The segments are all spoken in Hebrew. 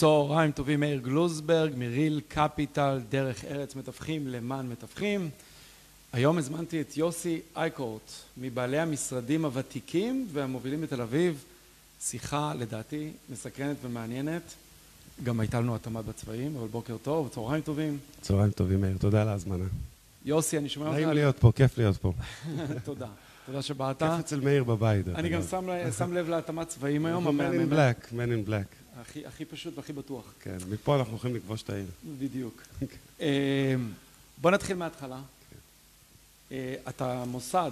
צהריים טובים, מאיר גלוזברג, מריל קפיטל, דרך ארץ מתווכים למען מתווכים. היום הזמנתי את יוסי אייקורט, מבעלי המשרדים הוותיקים והמובילים בתל אביב. שיחה לדעתי מסקרנת ומעניינת. גם הייתה לנו התאמה בצבעים, אבל בוקר טוב, צהריים טובים. צהריים טובים, מאיר, תודה על ההזמנה. יוסי, אני שומע אותך... נעים להיות פה, כיף להיות פה. תודה. תודה שבאת. כיף אצל מאיר בבית. אני גם שם לב להתאמת צבעים היום. Man in black, man in black. הכי פשוט והכי בטוח. כן, מפה אנחנו הולכים לכבוש את העיר. בדיוק. בוא נתחיל מההתחלה. אתה מוסד,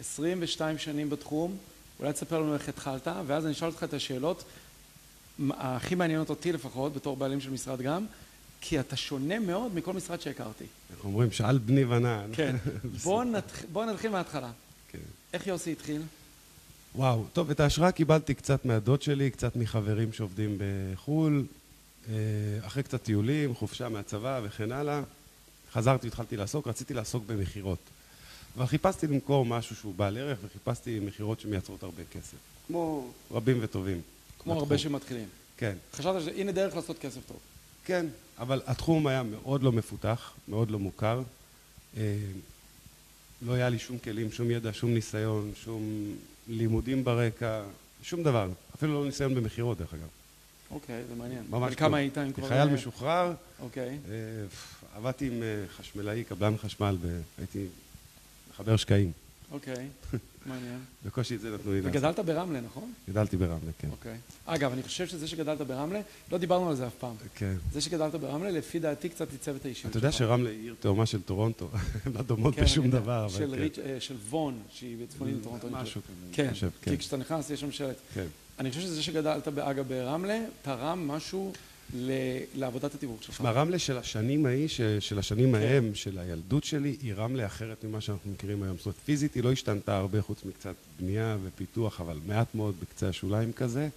22 שנים בתחום, אולי תספר לנו איך התחלת, ואז אני אשאל אותך את השאלות הכי מעניינות אותי לפחות, בתור בעלים של משרד גם, כי אתה שונה מאוד מכל משרד שהכרתי. אנחנו אומרים, שאל בני ונען. כן. בוא נתחיל מההתחלה. איך יוסי התחיל? וואו, טוב, את ההשראה קיבלתי קצת מהדוד שלי, קצת מחברים שעובדים בחו"ל, אחרי קצת טיולים, חופשה מהצבא וכן הלאה. חזרתי והתחלתי לעסוק, רציתי לעסוק במכירות. אבל חיפשתי למכור משהו שהוא בעל ערך, וחיפשתי מכירות שמייצרות הרבה כסף. כמו רבים וטובים. כמו הרבה שמתחילים. כן. חשבת שהנה דרך לעשות כסף טוב. כן, אבל התחום היה מאוד לא מפותח, מאוד לא מוכר. לא היה לי שום כלים, שום ידע, שום ניסיון, שום לימודים ברקע, שום דבר. אפילו לא ניסיון במכירות, דרך אגב. אוקיי, זה מעניין. ממש כמה היית? חייל משוחרר. אוקיי. עבדתי עם חשמלאי, קבלן חשמל, והייתי מחבר שקעים. אוקיי, מעניין. בקושי את זה נתנו לי לעשות. וגדלת ברמלה, נכון? גדלתי ברמלה, כן. אוקיי. אגב, אני חושב שזה שגדלת ברמלה, לא דיברנו על זה אף פעם. כן. זה שגדלת ברמלה, לפי דעתי קצת עיצב את האישיות שלך. אתה יודע שרמלה היא עיר תאומה של טורונטו, לא דומות בשום דבר. של וון, שהיא בצפונית לטורונטו. משהו כזה, כן, כי כשאתה נכנס יש שם שלט. כן. אני חושב שזה שגדלת, אגב, ברמלה, תרם משהו לעבודת התיווך שלך. רמלה של השנים ההיא, של השנים ההם, של הילדות שלי, היא רמלה אחרת ממה שאנחנו מכירים היום. זאת אומרת, פיזית היא לא השתנתה הרבה חוץ מקצת בנייה ופיתוח, אבל מעט מאוד בקצה השוליים כזה.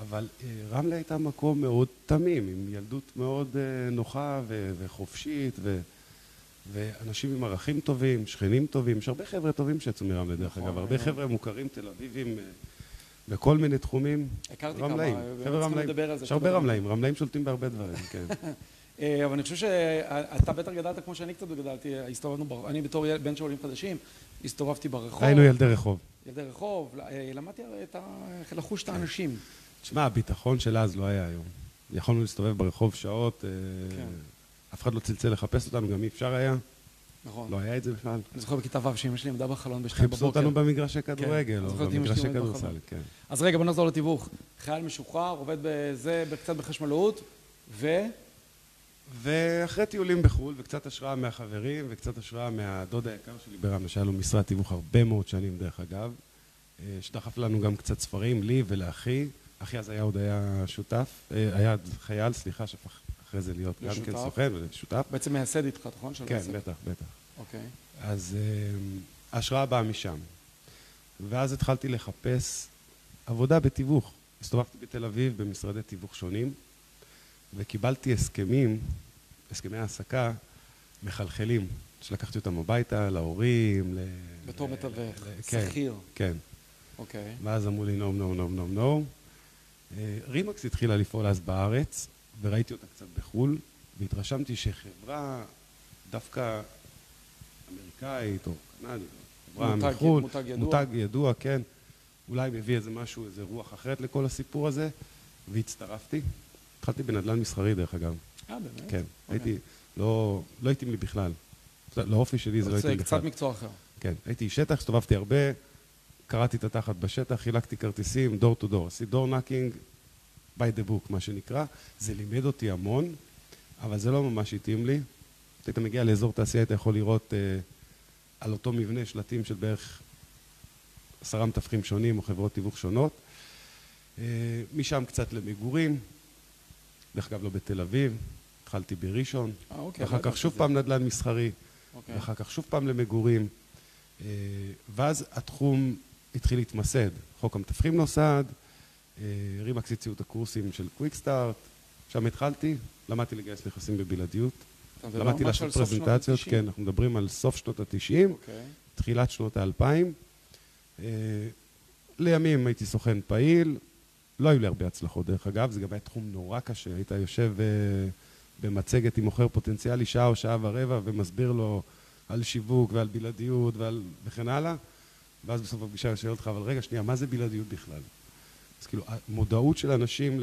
אבל רמלה הייתה מקום מאוד תמים, עם ילדות מאוד נוחה וחופשית, ואנשים עם ערכים טובים, שכנים טובים. יש הרבה חבר'ה טובים שיצאו מרמלה, דרך אגב. הרבה חבר'ה מוכרים תל אביבים. בכל מיני תחומים. הכרתי כמה, חבר'ה רמלאים. יש הרבה רמלאים, רמלאים שולטים בהרבה דברים, כן. אבל אני חושב שאתה בטח גדלת כמו שאני קצת גדלתי, הסתובבנו, אני בתור בן של עולים חדשים, הסתובבתי ברחוב. היינו ילדי רחוב. ילדי רחוב, למדתי לחוש את האנשים. תשמע, הביטחון של אז לא היה היום. יכולנו להסתובב ברחוב שעות, אף אחד לא צלצל לחפש אותנו, גם אי אפשר היה. נכון. לא היה את זה בכלל. אני זוכר בכיתה ו' שאמא שלי עמדה בחלון בשתיים בבוקר. חיפשו אותנו במגרשי כדורגל, או במגרשי כדורסל, כן. אז רגע, בוא נחזור לתיווך. חייל משוחרר, עובד בזה, קצת בחשמלאות, ו... ואחרי טיולים בחו"ל, וקצת השראה מהחברים, וקצת השראה מהדוד היקר שלי ברמלה, שהיה לו משרד תיווך הרבה מאוד שנים, דרך אגב, שדחף לנו גם קצת ספרים, לי ולאחי. אחי אז היה עוד היה שותף, היה חייל, סליחה, שהפך אחרי זה להיות גם כן סוכן ושותף. בעצם מייסד איתך, נכון? כן, בטח, בטח. אוקיי. אז ההשראה באה משם. ואז התחלתי לחפש עבודה בתיווך. הסתובבתי בתל אביב במשרדי תיווך שונים, וקיבלתי הסכמים, הסכמי העסקה, מחלחלים, שלקחתי אותם הביתה, להורים, ל... בתור מתווך, שכיר. כן. אוקיי. ואז אמרו לי, נו, נו, נו, נו, נו. רימקס התחילה לפעול אז בארץ, וראיתי אותה קצת בחו"ל, והתרשמתי שחברה דווקא אמריקאית או קנדית, חברה מחו"ל, מותג ידוע, מותג ידוע, כן, אולי מביא איזה משהו, איזה רוח אחרת לכל הסיפור הזה, והצטרפתי. התחלתי בנדל"ן מסחרי דרך אגב. אה, באמת? כן, הייתי, לא התאים לי בכלל. לאופי שלי זה לא התאים לי בכלל. קצת מקצוע אחר. כן, הייתי שטח, הסתובבתי הרבה, קרעתי את התחת בשטח, חילקתי כרטיסים, door to door, עשיתי door knocking, by the book, מה שנקרא. זה לימד אותי המון, אבל זה לא ממש התאים לי. כשאתה מגיע לאזור תעשייה, אתה יכול לראות uh, על אותו מבנה שלטים של בערך עשרה מתווכים שונים או חברות תיווך שונות. Uh, משם קצת למגורים, דרך אגב לא בתל אביב, התחלתי בראשון, אה, אוקיי, ואחר כך שוב פעם נדל"ן מסחרי, אוקיי. ואחר כך שוב פעם למגורים. Uh, ואז התחום התחיל להתמסד. חוק המתווכים נוסד, רימקס הציעו את הקורסים של קוויק סטארט, שם התחלתי, למדתי לגייס נכסים בבלעדיות, למדתי לעשות פרזנטציות, כן, אנחנו מדברים על סוף שנות ה-90, תחילת שנות ה-2000. לימים הייתי סוכן פעיל, לא היו לי הרבה הצלחות, דרך אגב, זה גם היה תחום נורא קשה. היית יושב uh, במצגת עם מוכר פוטנציאלי שעה או שעה ורבע ומסביר לו על שיווק ועל בלעדיות ועל... וכן הלאה, ואז בסוף הפגישה שואל אותך, אבל רגע, שנייה, מה זה בלעדיות בכלל? אז כאילו, המודעות של אנשים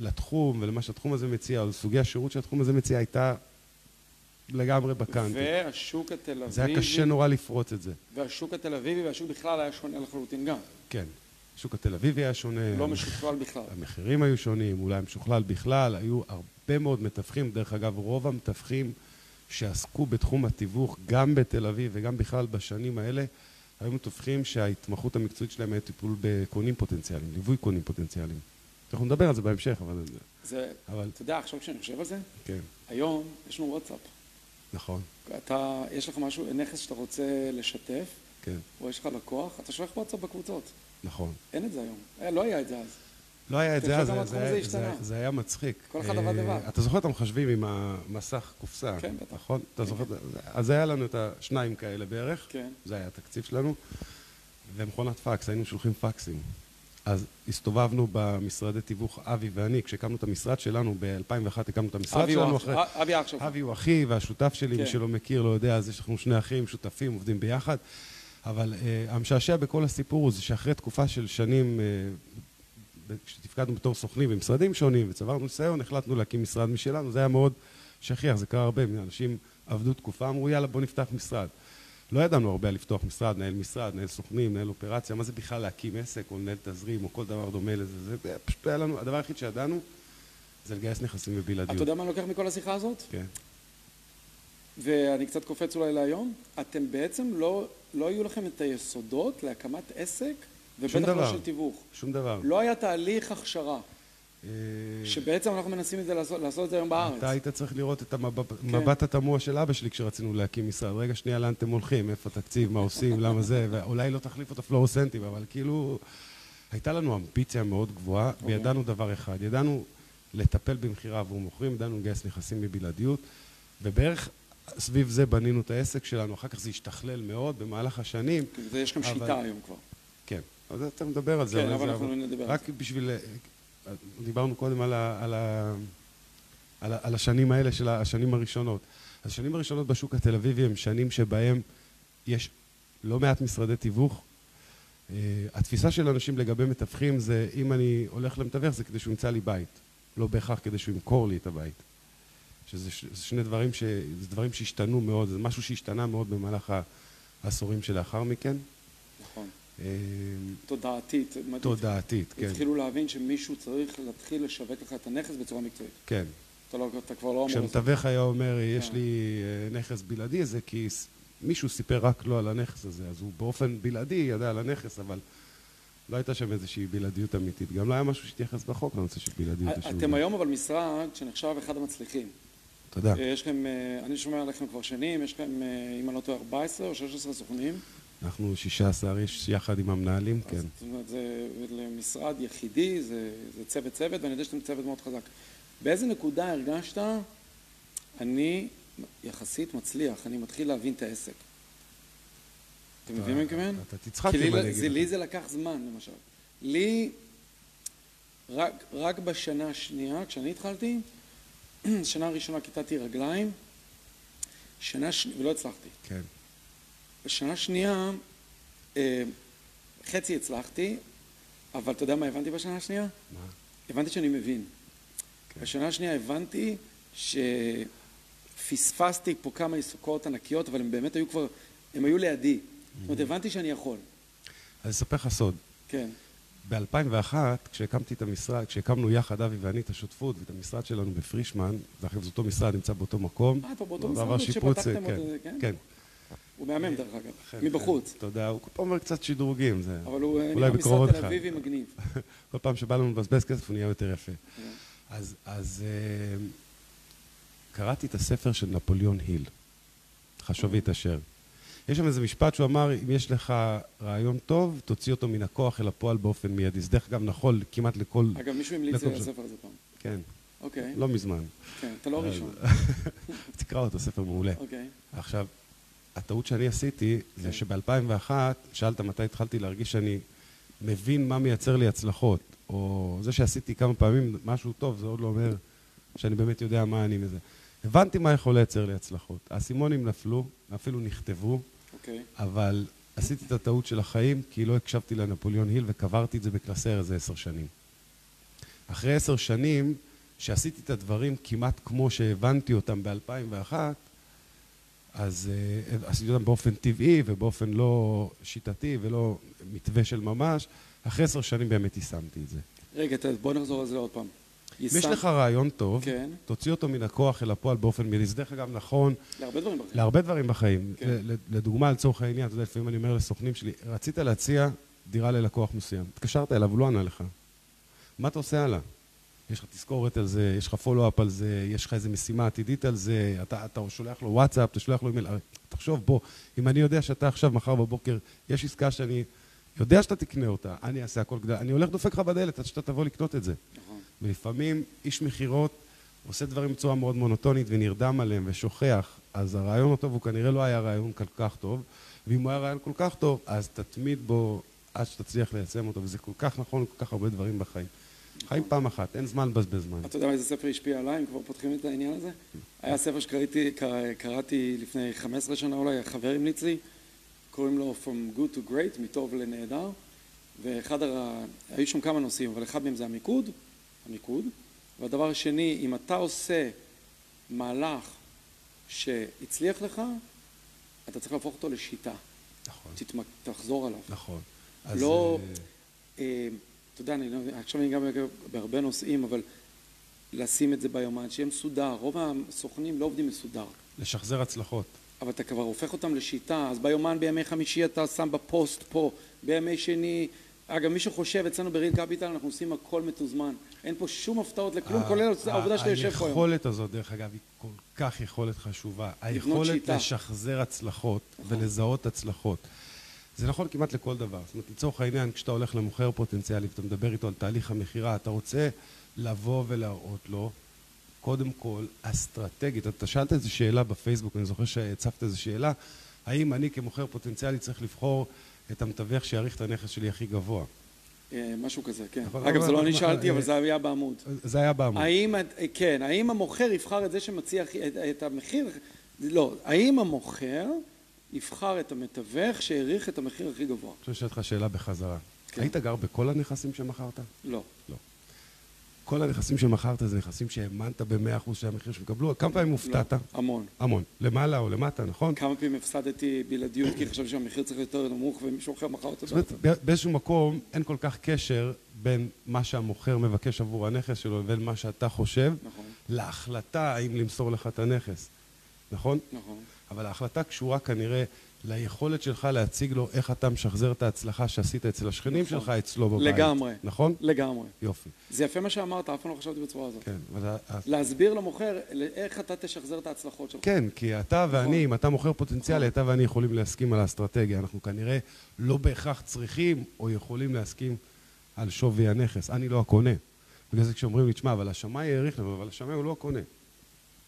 לתחום ולמה שהתחום הזה מציע, או לסוגי השירות שהתחום הזה מציע, הייתה לגמרי בקאנטי. והשוק התל אביבי... זה היה קשה נורא לפרוץ את זה. והשוק התל אביבי והשוק בכלל היה שונה לחלוטין גם. כן. השוק התל אביבי היה שונה. לא משוכלל בכלל. המחירים היו שונים, אולי משוכלל בכלל, היו הרבה מאוד מתווכים. דרך אגב, רוב המתווכים שעסקו בתחום התיווך, גם בתל אביב וגם בכלל בשנים האלה, היו מתווכים שההתמחות המקצועית שלהם היה טיפול בקונים פוטנציאליים, ליווי קונים פוטנציאליים. אנחנו נדבר על זה בהמשך, אבל... זה, אבל... אתה יודע, עכשיו כשאני חושב על זה, כן. היום יש לנו וואטסאפ. נכון. אתה, יש לך משהו, נכס שאתה רוצה לשתף, כן. או יש לך לקוח, אתה שולח וואטסאפ בקבוצות. נכון. אין את זה היום. היה, לא היה את זה אז. לא היה את זה אז, זה, היה מצחיק. כל אחד עבד לבד. אתה זוכר את המחשבים עם המסך קופסה? כן. נכון? אתה כן, זוכר? כן. אז היה לנו את השניים כאלה בערך. כן. זה היה התקציב שלנו. ומכונת פקס, היינו שולחים פקסים. אז הסתובבנו במשרדי תיווך, אבי ואני, כשהקמנו את המשרד שלנו, ב-2001 הקמנו את המשרד שלנו אחרי... אבי אח שלך. אבי הוא אחי והשותף שלי, כן. מי שלא מכיר, לא יודע, אז יש לנו שני אחים, שותפים, עובדים ביחד. אבל uh, המשעשע בכל הסיפור הוא זה שאחרי תקופה של שנים, uh, כשתפקדנו בתור סוכנים במשרדים שונים וצברנו ניסיון, החלטנו להקים משרד משלנו, זה היה מאוד שכיח, זה קרה הרבה, אנשים עבדו תקופה, אמרו יאללה בוא נפתח משרד. לא ידענו הרבה על לפתוח משרד, לנהל משרד, לנהל סוכנים, לנהל אופרציה, מה זה בכלל להקים עסק או לנהל תזרים או כל דבר דומה לזה, זה זה פשוט היה לנו, הדבר היחיד שידענו זה לגייס נכסים בבלעדיות. אתה יודע מה אני לוקח מכל השיחה הזאת? כן. ואני קצת קופץ אולי להיום, אתם בעצם לא, לא היו לכם את היסודות להקמת עסק, ובטח לא של תיווך. שום דבר. לא היה תהליך הכשרה. שבעצם אנחנו מנסים את זה, לעשות, לעשות את זה היום בארץ. אתה היית צריך לראות את המבט כן. התמוה של אבא שלי כשרצינו להקים משרד. רגע, שנייה, לאן אתם הולכים? איפה התקציב? מה עושים? למה זה? ואולי לא תחליף את הפלורוסנטים, אבל כאילו... הייתה לנו אמביציה מאוד גבוהה, okay. וידענו דבר אחד. ידענו לטפל במכירה עבור מוכרים, ידענו לגייס נכסים מבלעדיות, ובערך סביב זה בנינו את העסק שלנו. אחר כך זה השתכלל מאוד במהלך השנים. ויש גם אבל... שיטה היום כבר. אז אתה מדבר על זה. כן, אבל אנחנו לא נדבר על זה. רק בשביל דיברנו קודם על, ה, על, ה, על, ה, על השנים האלה של השנים הראשונות. השנים הראשונות בשוק התל אביבי הם שנים שבהם יש לא מעט משרדי תיווך. Uh, התפיסה של אנשים לגבי מתווכים זה אם אני הולך למתווך זה כדי שהוא ימצא לי בית, לא בהכרח כדי שהוא ימכור לי את הבית. שזה שני דברים, ש, זה דברים שהשתנו מאוד, זה משהו שהשתנה מאוד במהלך העשורים שלאחר מכן. תודעתית. תודעתית, כן. התחילו להבין שמישהו צריך להתחיל לשווק לך את הנכס בצורה מקצועית. כן. אתה, לא, אתה כבר לא אמור... כשמתווך היה אומר, יש כן. לי אה, נכס בלעדי, זה כי מישהו סיפר רק לא על הנכס הזה, אז הוא באופן בלעדי ידע על הנכס, אבל לא הייתה שם איזושהי בלעדיות אמיתית. גם לא היה משהו שהתייחס בחוק לנושא של בלעדיות. אתם היום אבל משרד שנחשב אחד המצליחים. תודה. אה, יש לכם, אה, אני שומע עליכם כבר שנים, יש לכם, אם אני לא טועה, 14 או 16 סוכנים. אנחנו 16 איש יחד עם המנהלים, כן. זאת אומרת, זה משרד יחידי, זה, זה צוות צוות, ואני יודע שאתם צוות מאוד חזק. באיזה נקודה הרגשת, אני יחסית מצליח, אני מתחיל להבין את העסק? אתה מבין מה אני מתכוון? אתה תצחק אם אני אגיד. לי זה לקח זמן, למשל. לי, רק, רק בשנה השנייה, כשאני התחלתי, שנה ראשונה כיתתי רגליים, שנה שנייה, ולא הצלחתי. כן. בשנה שנייה, אה, חצי הצלחתי, אבל אתה יודע מה הבנתי בשנה השנייה? מה? הבנתי שאני מבין. כן. בשנה השנייה הבנתי שפספסתי פה כמה עיסוקות ענקיות, אבל הם באמת היו כבר, הם היו לידי. זאת אומרת, הבנתי שאני יכול. אז אספר לך סוד. כן. ב-2001, כשהקמתי את המשרד, כשהקמנו יחד, אבי ואני, את השותפות ואת המשרד שלנו בפרישמן, ואחרי זה אותו משרד נמצא באותו מקום. אה, פה באותו משרד שפתחתם אותו, כן? כן. הוא מהמם דרך אגב, מבחוץ. תודה, הוא כל פעם אומר קצת שדרוגים, זה אבל הוא נראה משרד תל אביבי מגניב. כל פעם שבא לנו לבזבז כסף הוא נהיה יותר יפה. כן. אז אה, קראתי את הספר של נפוליאון היל, חשובית אשר. יש שם איזה משפט שהוא אמר, אם יש לך רעיון טוב, תוציא אותו מן הכוח אל הפועל באופן מיידי. זה דרך אגב נכון כמעט לכל... אגב, מישהו המליץ על הספר הזה פעם. כן. אוקיי. לא מזמן. כן, אתה לא ראשון. תקרא אותו, ספר מעולה. אוקיי. עכשיו, הטעות שאני עשיתי זה כן. שב-2001, שאלת מתי התחלתי להרגיש שאני מבין מה מייצר לי הצלחות. או זה שעשיתי כמה פעמים משהו טוב, זה עוד לא אומר שאני באמת יודע מה אני מזה. הבנתי מה יכול לייצר לי הצלחות. האסימונים נפלו, אפילו נכתבו, אוקיי. אבל עשיתי את הטעות של החיים כי לא הקשבתי לנפוליאון היל וקברתי את זה בקלסר איזה עשר שנים. אחרי עשר שנים, שעשיתי את הדברים כמעט כמו שהבנתי אותם ב-2001, אז uh, עשיתי אותם באופן טבעי ובאופן לא שיטתי ולא מתווה של ממש. אחרי עשר שנים באמת יישמתי את זה. רגע, בוא נחזור על זה עוד פעם. אם יש לך רעיון טוב, כן. תוציא אותו מן הכוח אל הפועל באופן מיידי. זה דרך אגב נכון... להרבה דברים בחיים. להרבה דברים בחיים. כן. לדוגמה, לצורך העניין, אתה יודע, לפעמים אני אומר לסוכנים שלי, רצית להציע דירה ללקוח מסוים. התקשרת אליו, הוא לא ענה לך. מה אתה עושה הלאה? יש לך תזכורת על זה, יש לך פולו-אפ על זה, יש לך איזו משימה עתידית על זה, אתה, אתה שולח לו וואטסאפ, אתה שולח לו אימייל, תחשוב, בוא, אם אני יודע שאתה עכשיו, מחר בבוקר, יש עסקה שאני יודע שאתה תקנה אותה, אני אעשה הכל כדי, אני הולך דופק לך בדלת עד שאתה תבוא לקנות את זה. נכון. ולפעמים איש מכירות עושה דברים בצורה מאוד מונוטונית ונרדם עליהם ושוכח, אז הרעיון הטוב הוא כנראה לא היה רעיון כל כך טוב, ואם הוא היה רעיון כל כך טוב, אז תתמיד בו עד שתצליח ליישם אותו, וזה כל כך נכון כל כך הרבה דברים בחיים. חיים פעם אחת, אין זמן לבזבז זמן. אתה יודע איזה ספר השפיע עליי, אם כבר פותחים את העניין הזה? היה ספר שקראתי לפני 15 שנה אולי, חבר המליץ לי, קוראים לו From Good to Great, מטוב לנהדר, ואחד, הר... היו שם כמה נושאים, אבל אחד מהם זה המיקוד, המיקוד, והדבר השני, אם אתה עושה מהלך שהצליח לך, אתה צריך להפוך אותו לשיטה. נכון. תתמק... תחזור עליו. נכון. לא... אז... אה, אתה יודע, אני, לא, עכשיו אני גם בהרבה נושאים, אבל לשים את זה ביומן, שיהיה מסודר. רוב הסוכנים לא עובדים מסודר. לשחזר הצלחות. אבל אתה כבר הופך אותם לשיטה, אז ביומן בימי חמישי אתה שם בפוסט פה, בימי שני... אגב, מי שחושב, אצלנו בריל קפיטל אנחנו עושים הכל מתוזמן. אין פה שום הפתעות לכלום, כולל העובדה שאתה יושב פה היום. היכולת הזאת, דרך אגב, היא כל כך יכולת חשובה. היכולת לשחזר הצלחות נכון. ולזהות הצלחות. זה נכון כמעט לכל דבר. זאת אומרת, לצורך העניין, כשאתה הולך למוכר פוטנציאלי ואתה מדבר איתו על תהליך המכירה, אתה רוצה לבוא ולהראות לו, קודם כל, אסטרטגית. אתה שאלת איזו שאלה בפייסבוק, אני זוכר שהצפת איזו שאלה, האם אני כמוכר פוטנציאלי צריך לבחור את המתווך שיעריך את הנכס שלי הכי גבוה? אה, משהו כזה, כן. אגב, זה לא אני שאלתי, אבל זה היה בעמוד. זה היה בעמוד. האם, כן, האם המוכר יבחר את זה שמציע את המחיר? לא. האם המוכר... יבחר את המתווך שהעריך את המחיר הכי גבוה. אני רוצה לשאול אותך שאלה בחזרה. כן. היית גר בכל הנכסים שמכרת? לא. לא. כל הנכסים שמכרת זה נכסים שהאמנת במאה אחוז שהמחיר שהם יקבלו? כמה פעמים הופתעת? לא, המון. המון. למעלה או למטה, נכון? כמה פעמים הפסדתי בלעדיות כי חשבתי שהמחיר צריך יותר נמוך ומישהו אחר מכר אותו. זאת אומרת, באיזשהו מקום אין כל כך קשר בין מה שהמוכר מבקש עבור הנכס שלו לבין מה שאתה חושב, נכון. להחלטה האם למסור לך את הנכס, נכון? נכון. אבל ההחלטה קשורה כנראה ליכולת שלך להציג לו איך אתה משחזר את ההצלחה שעשית אצל השכנים נכון. שלך אצלו בבית. לגמרי. נכון? לגמרי. יופי. זה יפה מה שאמרת, אף פעם לא חשבתי בצורה הזאת. כן. אבל... להסביר למוכר איך אתה תשחזר את ההצלחות שלך. כן, כי אתה נכון. ואני, אם אתה מוכר פוטנציאלי, נכון. אתה ואני יכולים להסכים על האסטרטגיה. אנחנו כנראה לא בהכרח צריכים או יכולים להסכים על שווי הנכס. אני לא הקונה. בגלל זה כשאומרים לי, תשמע, אבל השמאי העריך לנו, אבל השמאי הוא לא הקונה.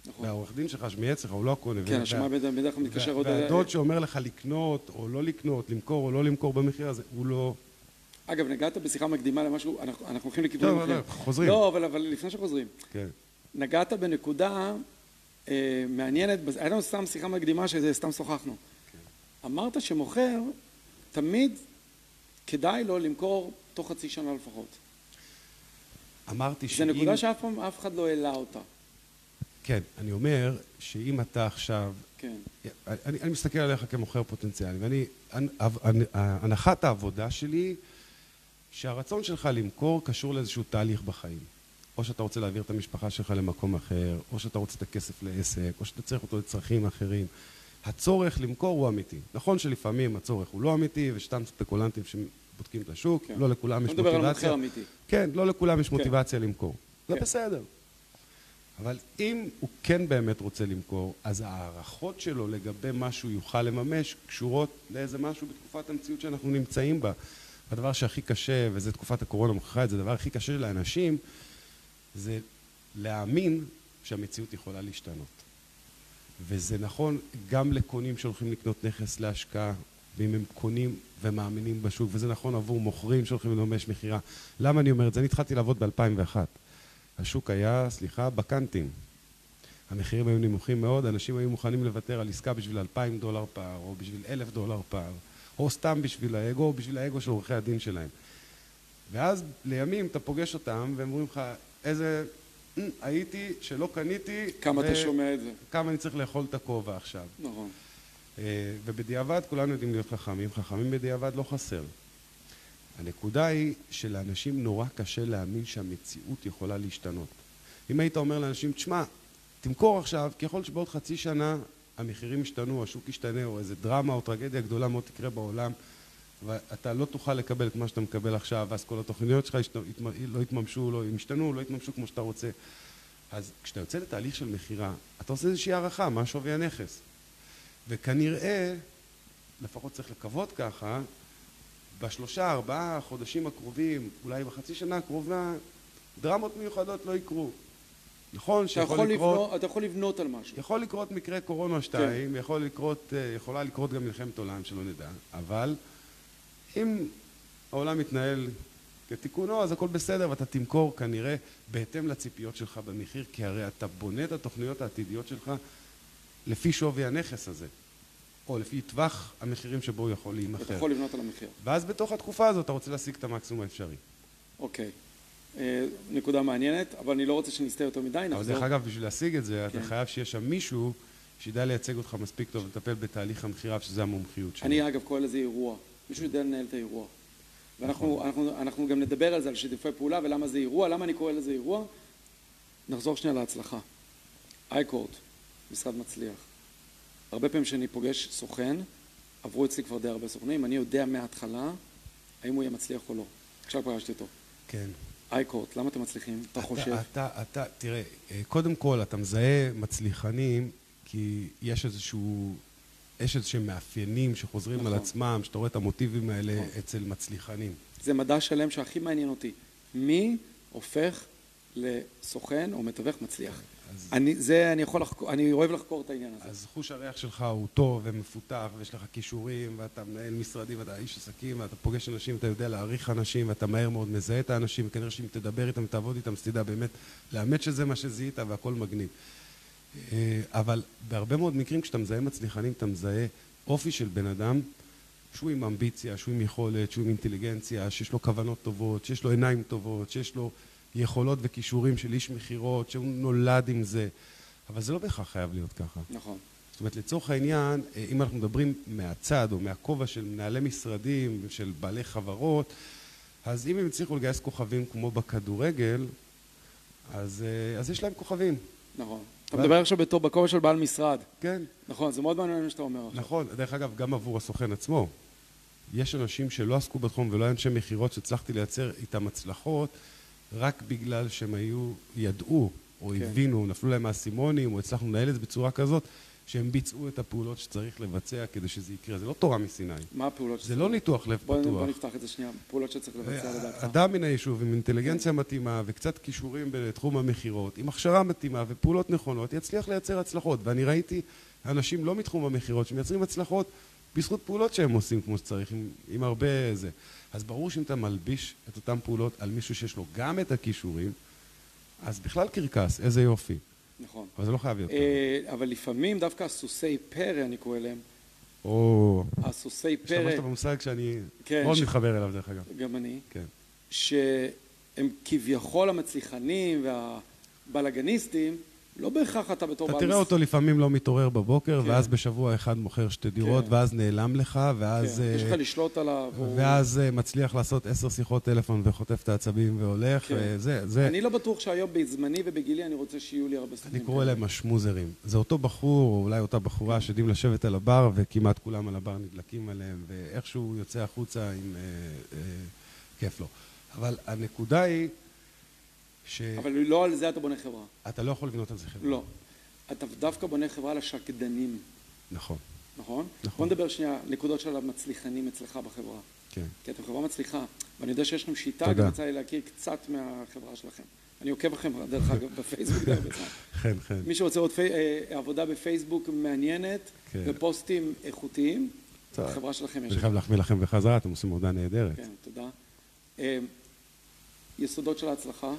נכון. והעורך דין שלך שמייעץ לך, הוא לא הקונה. כן, השמאי בדרך כלל מתקשר עוד... והדוד שאומר לך לקנות או לא לקנות, למכור או לא למכור במחיר הזה, הוא לא... אגב, נגעת בשיחה מקדימה למשהו, אנחנו, הולכים לכיוון אחר. לא, לא, חוזרים. לא, אבל, אבל לפני שחוזרים. כן. נגעת בנקודה אה, מעניינת, היה לנו סתם שיחה מקדימה שסתם שוחחנו. כן. אמרת שמוכר, תמיד כדאי לו למכור תוך חצי שנה לפחות. אמרתי שאם... זו נקודה שאף פעם אף אחד לא העלה אותה. כן, אני אומר שאם אתה עכשיו... כן. אני, אני מסתכל עליך כמוכר פוטנציאלי, ואני... הנחת העבודה שלי שהרצון שלך למכור קשור לאיזשהו תהליך בחיים. או שאתה רוצה להעביר את המשפחה שלך למקום אחר, או שאתה רוצה את הכסף לעסק, או שאתה צריך אותו לצרכים אחרים. הצורך למכור הוא אמיתי. נכון שלפעמים הצורך הוא לא אמיתי, ושתם ספקולנטים שבודקים את השוק, כן. לא לכולם יש מוטיבציה. לא מדבר על מוכר אמיתי. כן, לא לכולם יש כן. מוטיבציה למכור. כן. זה בסדר. אבל אם הוא כן באמת רוצה למכור, אז ההערכות שלו לגבי מה שהוא יוכל לממש קשורות לאיזה משהו בתקופת המציאות שאנחנו נמצאים בה. הדבר שהכי קשה, וזה תקופת הקורונה מוכיחה את זה, הדבר הכי קשה לאנשים זה להאמין שהמציאות יכולה להשתנות. וזה נכון גם לקונים שהולכים לקנות נכס להשקעה, ואם הם קונים ומאמינים בשוק, וזה נכון עבור מוכרים שהולכים לממש מכירה. למה אני אומר את זה? אני התחלתי לעבוד ב-2001. השוק היה, סליחה, בקנטים. המחירים היו נמוכים מאוד, אנשים היו מוכנים לוותר על עסקה בשביל 2,000 דולר פער, או בשביל 1,000 דולר פער, או סתם בשביל האגו, או בשביל האגו של עורכי הדין שלהם. ואז לימים אתה פוגש אותם, והם אומרים לך, איזה... "אמ, הייתי שלא קניתי... כמה ו- אתה שומע את זה. כמה אני צריך לאכול את הכובע עכשיו. נכון. אה, ובדיעבד כולנו יודעים להיות חכמים, חכמים בדיעבד לא חסר. הנקודה היא שלאנשים נורא קשה להאמין שהמציאות יכולה להשתנות. אם היית אומר לאנשים, תשמע, תמכור עכשיו, כי להיות שבעוד חצי שנה המחירים ישתנו, השוק ישתנה, או איזה דרמה או טרגדיה גדולה מאוד תקרה בעולם, ואתה לא תוכל לקבל את מה שאתה מקבל עכשיו, ואז כל התוכניות שלך ישת- לא יתממשו, לא, ישתנו, לא יתממשו כמו שאתה רוצה. אז כשאתה יוצא לתהליך של מכירה, אתה עושה איזושהי הערכה, מה שווי הנכס. וכנראה, לפחות צריך לקוות ככה, בשלושה, ארבעה חודשים הקרובים, אולי בחצי שנה הקרובה, דרמות מיוחדות לא יקרו. נכון שיכול יכול לקרות, לבנות- אתה יכול לבנות על משהו. יכול לקרות מקרה קורונה שתיים, יכול לקרות, אה, יכולה לקרות גם מלחמת עולם שלא נדע, אבל אם העולם מתנהל כתיקונו, אז הכל בסדר ואתה תמכור כנראה בהתאם לציפיות שלך במחיר, כי הרי אתה בונה את התוכניות העתידיות שלך לפי שווי הנכס הזה, או לפי טווח המחירים שבו הוא יכול אתה להימכר. יכול לבנות על המחיר. ואז בתוך התקופה הזאת אתה רוצה להשיג את המקסימום האפשרי. אוקיי. אה, נקודה מעניינת, אבל אני לא רוצה שנסטה יותר מדי, אבל נחזור. דרך אגב, בשביל להשיג את זה, אתה כן. חייב שיהיה שם מישהו שידע לייצג אותך מספיק טוב ולטפל בתהליך המכירה, שזה המומחיות שלו. אני אגב קורא לזה אירוע. מישהו יודע לנהל את האירוע. ואנחנו נכון. אנחנו, אנחנו גם נדבר על זה, על שיתופי פעולה ולמה זה אירוע, למה אני קורא לזה אירוע. נחזור שנייה להצלחה. אייקורט, משרד מצליח. הרבה פעמים כשאני פוגש סוכן, עברו אצלי כבר די הרבה סוכנים, אני יודע מההתחלה האם הוא יהיה מצליח או לא. עכשיו פגשתי אותו. כן. אייקורט, למה אתם מצליחים? אתה חושב? אתה, אתה, תראה, אה, קודם כל, אתה מזהה מצליחנים, כי יש איזשהו, יש איזשהם מאפיינים שחוזרים על נכון. עצמם, שאתה רואה את המוטיבים האלה נכון. אצל מצליחנים. זה מדע שלם שהכי מעניין אותי. מי הופך לסוכן או מתווך מצליח? אני, זה אני יכול לחקור, אני אוהב לחקור את העניין הזה. אז חוש הריח שלך הוא טוב ומפותח, ויש לך כישורים, ואתה מנהל משרדים, ואתה איש עסקים, ואתה פוגש אנשים, אתה יודע להעריך אנשים, ואתה מהר מאוד מזהה את האנשים, וכנראה שאם תדבר איתם ותעבוד איתם, אז תדע באמת לאמת שזה מה שזיהית, והכל מגניב. אה, אבל בהרבה מאוד מקרים, כשאתה מזהה מצליחנים, אתה מזהה אופי של בן אדם שהוא עם אמביציה, שהוא עם יכולת, שהוא עם אינטליגנציה, שיש לו כוונות טובות, שיש לו עיניים טובות, שיש לו יכולות וכישורים של איש מכירות, שהוא נולד עם זה. אבל זה לא בהכרח חייב להיות ככה. נכון. זאת אומרת, לצורך העניין, אה, אם אנחנו מדברים מהצד או מהכובע של מנהלי משרדים, של בעלי חברות, אז אם הם הצליחו לגייס כוכבים כמו בכדורגל, אז, אה, אז יש להם כוכבים, נכון. אתה מדבר עכשיו בתור בכובע של בעל משרד. כן. נכון, זה מאוד מעניין מה שאתה אומר עכשיו. נכון, דרך אגב, גם עבור הסוכן עצמו. יש אנשים שלא עסקו בתחום ולא היו אנשי מכירות שהצלחתי לייצר איתם הצלחות רק בגלל שהם היו, ידעו או כן. הבינו, נפלו להם האסימונים, או הצלחנו לנהל את זה בצורה כזאת, שהם ביצעו את הפעולות שצריך לבצע כדי שזה יקרה. זה לא תורה מסיני. מה הפעולות זה לא ניתוח לב בוא, בוא פתוח. נפתח את זה שנייה. פעולות שצריך לבצע לדעתך. אדם מן היישוב עם אינטליגנציה מתאימה וקצת כישורים בתחום המכירות, עם הכשרה מתאימה ופעולות נכונות, יצליח לייצר הצלחות. ואני ראיתי אנשים לא מתחום המכירות שמייצרים הצלחות בזכות פעולות שהם עושים כמו שצריך, עם, עם הרבה זה. אז ברור שאם אתה מלביש את אותן פעולות על מישהו שיש לו גם את הכישורים, אז בכלל קרקס, איזה יופי. נכון. אבל זה לא חייב להיות. אה, אבל לפעמים דווקא הסוסי פרא, אני קורא להם, או, הסוסי פרא, השתמשת במושג שאני כן, מאוד מתחבר אליו דרך אגב. גם אני, כן. שהם כביכול המצליחנים והבלאגניסטים, לא בהכרח אתה בתור אתה בעל תראה מס- אותו לפעמים לא מתעורר בבוקר, כן. ואז בשבוע אחד מוכר שתי דירות, כן. ואז נעלם לך, ואז... כן, יש אה, לך לשלוט עליו. הוא- ואז אה, מצליח לעשות עשר שיחות טלפון וחוטף את העצבים והולך, כן. וזה, זה, אני לא בטוח שהיום בזמני ובגילי אני רוצה שיהיו לי הרבה סוכנים. אני קורא. להם השמוזרים. זה אותו בחור, או אולי אותה בחורה, שיודעים לשבת על הבר, וכמעט כולם על הבר נדלקים עליהם, ואיכשהו יוצא החוצה עם... אה, אה, כיף לו. אבל הנקודה היא שאתה אבל לא על זה אתה בונה חברה. לא יכול לבנות על זה חברה. לא. אתה דווקא בונה חברה לשקדנים, נכון, נכון? נכון. בוא נדבר שנייה, נקודות של המצליחנים אצלך בחברה. כן. כי אתם חברה מצליחה, ואני יודע שיש לכם שיטה, תודה. גם יצא לי להכיר קצת מהחברה שלכם. אני עוקב אחריכם, דרך אגב, בפייסבוק די הרבה זמן. חן, חן. מי שרוצה עוד פי- אה, עבודה בפייסבוק מעניינת, כן. ופוסטים איכותיים, החברה שלכם יש... אני חייב להחמיא לכם בחזרה, אתם עושים עבודה נהדרת. כן, תודה. אה, יסודות של ההצלחה?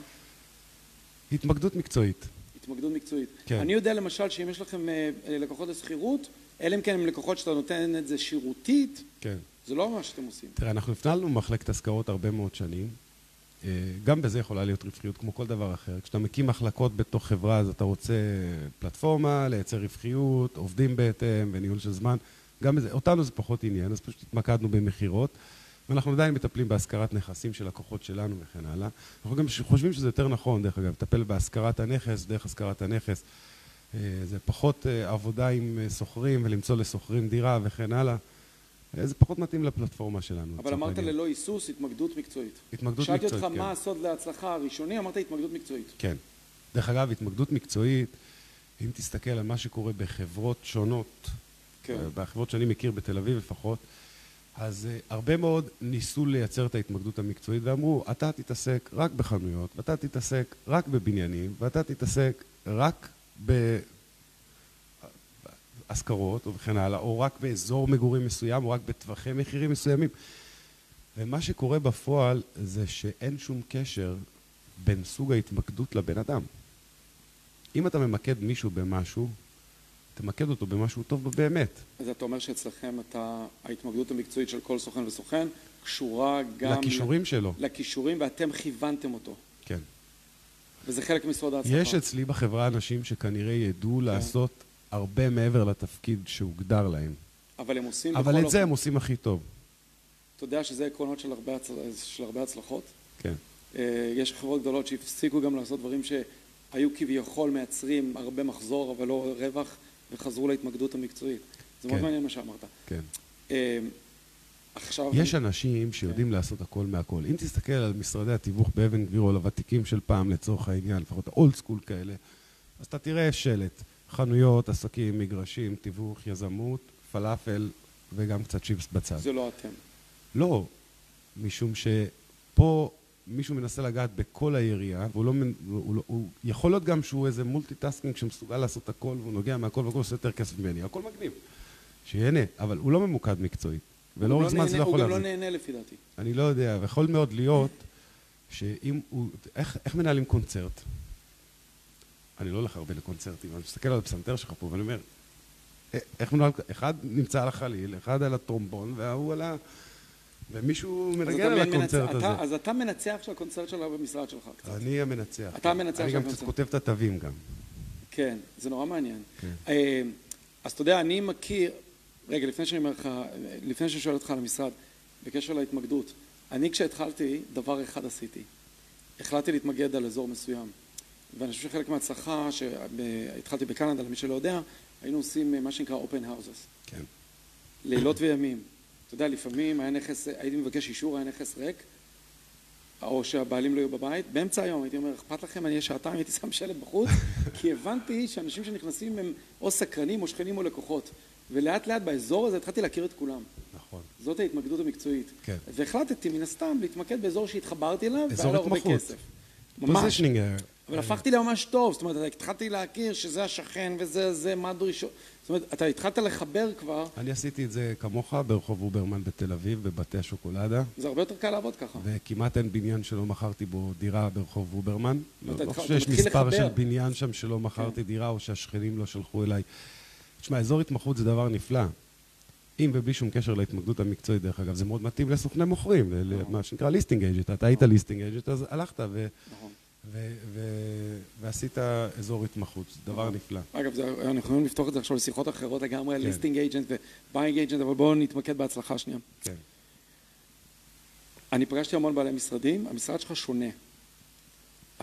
התמקדות מקצועית. התמקדות מקצועית. כן. אני יודע למשל שאם יש לכם אה, לקוחות לשכירות, אלא אם כן הם לקוחות שאתה נותן את זה שירותית, כן. זה לא מה שאתם עושים. תראה, אנחנו הפנלנו במחלקת השכרות הרבה מאוד שנים. אה, גם בזה יכולה להיות רווחיות, כמו כל דבר אחר. כשאתה מקים מחלקות בתוך חברה, אז אתה רוצה פלטפורמה, לייצר רווחיות, עובדים בהתאם וניהול של זמן. גם בזה, אותנו זה פחות עניין, אז פשוט התמקדנו במכירות. ואנחנו עדיין מטפלים בהשכרת נכסים של לקוחות שלנו וכן הלאה. אנחנו גם חושבים שזה יותר נכון, דרך אגב, לטפל בהשכרת הנכס, דרך השכרת הנכס. אה, זה פחות אה, עבודה עם שוכרים ולמצוא לשוכרים דירה וכן הלאה. זה פחות מתאים לפלטפורמה שלנו. אבל אמרת ללא היסוס, התמקדות מקצועית. התמקדות שאלתי מקצועית, אותך כן. מה הסוד להצלחה הראשוני, אמרת התמקדות מקצועית. כן. דרך אגב, התמקדות מקצועית, אם תסתכל על מה שקורה בחברות שונות, כן. בחברות שאני מכיר בתל אביב לפחות, אז uh, הרבה מאוד ניסו לייצר את ההתמקדות המקצועית ואמרו, אתה תתעסק רק בחנויות, ואתה תתעסק רק בבניינים, ואתה תתעסק רק בהשכרות וכן הלאה, או רק באזור מגורים מסוים, או רק בטווחי מחירים מסוימים. ומה שקורה בפועל זה שאין שום קשר בין סוג ההתמקדות לבן אדם. אם אתה ממקד מישהו במשהו, תמקד אותו במשהו טוב בו באמת. אז אתה אומר שאצלכם אתה, ההתמקדות המקצועית של כל סוכן וסוכן קשורה גם... לכישורים שלו. לכישורים, ואתם כיוונתם אותו. כן. וזה חלק מסוד ההצלחה. יש אצלי בחברה אנשים שכנראה ידעו לעשות הרבה מעבר לתפקיד שהוגדר להם. אבל הם עושים... אבל את זה אופן. הם עושים הכי טוב. אתה יודע שזה עקרונות של הרבה, הצל... של הרבה הצלחות. כן. אה, יש חברות גדולות שהפסיקו גם לעשות דברים שהיו כביכול מייצרים הרבה מחזור, אבל לא רווח, וחזרו להתמקדות המקצועית. זה מאוד כן. מעניין מה שאמרת. כן. אה, עכשיו... יש אנשים שיודעים לעשות הכל מהכל. אם תסתכל על משרדי התיווך באבן גביר או לוותיקים של פעם לצורך העניין, לפחות האולד סקול כאלה, אז אתה תראה שלט, חנויות, עסקים, מגרשים, תיווך, יזמות, פלאפל וגם קצת צ'יפס בצד. זה לא אתם. לא, משום שפה מישהו מנסה לגעת בכל היריעה, והוא לא, מנ- הוא, לא, הוא יכול להיות גם שהוא איזה multitasking שמסוגל לעשות הכל, והוא נוגע מהכל והכל עושה יותר כסף ממני, הכל מגניב, שיהנה, אבל הוא לא ממוקד מקצועית, הוא ולאורך לא זמן זה לא יכול הוא גם לא. נהנה לפי דעתי. אני לא יודע, ויכול מאוד להיות שאם הוא... איך, איך מנהלים קונצרט? אני לא הולך הרבה לקונצרטים, אני מסתכל על הפסנתר שלך פה ואני אומר, "א- איך מנהל... אחד נמצא על החליל, אחד על הטרומבון, וההוא על ה... ומישהו מנגן על הקונצרט הזה. אז אתה מנצח של הקונצרט שלך במשרד שלך קצת. אני המנצח. אתה המנצח אני של גם קצת הקונצרט. כותב את התווים גם. כן, זה נורא מעניין. כן. אה, אז אתה יודע, אני מכיר, רגע, לפני שאני אומר לך, לפני שאני שואל אותך על המשרד, בקשר להתמקדות, אני כשהתחלתי, דבר אחד עשיתי. החלטתי להתמקד על אזור מסוים. ואני חושב שחלק מההצלחה, שהתחלתי בקנדה, למי שלא יודע, היינו עושים אה, מה שנקרא open houses. כן. לילות וימים. אתה יודע, לפעמים היה נכס, הייתי מבקש אישור, היה נכס ריק, או שהבעלים לא היו בבית, באמצע היום הייתי אומר, אכפת לכם, אני אהיה שעתיים, הייתי שם שלט בחוץ, כי הבנתי שאנשים שנכנסים הם או סקרנים או שכנים או לקוחות. ולאט לאט באזור הזה התחלתי להכיר את כולם. נכון. זאת ההתמקדות המקצועית. כן. והחלטתי מן הסתם להתמקד באזור שהתחברתי אליו, והיה לו הרבה. כסף. ממש. positioning. אבל הפכתי לממש טוב, זאת אומרת, התחלתי להכיר שזה השכן וזה זה, מה הדרישות. זאת אומרת, אתה התחלת לחבר כבר, אני עשיתי את זה כמוך ברחוב אוברמן בתל אביב, בבתי השוקולדה, זה הרבה יותר קל לעבוד ככה. וכמעט אין בניין שלא מכרתי בו דירה ברחוב אוברמן. לא לא חושב שיש מספר לחבר. של בניין שם שלא מכרתי דירה, או שהשכנים לא שלחו אליי. תשמע, אזור התמחות זה דבר נפלא. אם ובלי שום קשר להתמקדות המקצועית, דרך אגב, זה מאוד מתאים לסוכני מוכרים, ל- נכון. למה שנקרא listing agent. אתה היית listing agent, אז הלכת ו- נכון. ו- ו- ועשית אזור התמחות, זה דבר נכון. נפלא. אגב, זה, אנחנו יכולים לפתוח את זה עכשיו לשיחות אחרות לגמרי, כן. listing agent ו buying agent, אבל בואו נתמקד בהצלחה שנייה. כן. אני פגשתי המון בעלי משרדים, המשרד שלך שונה.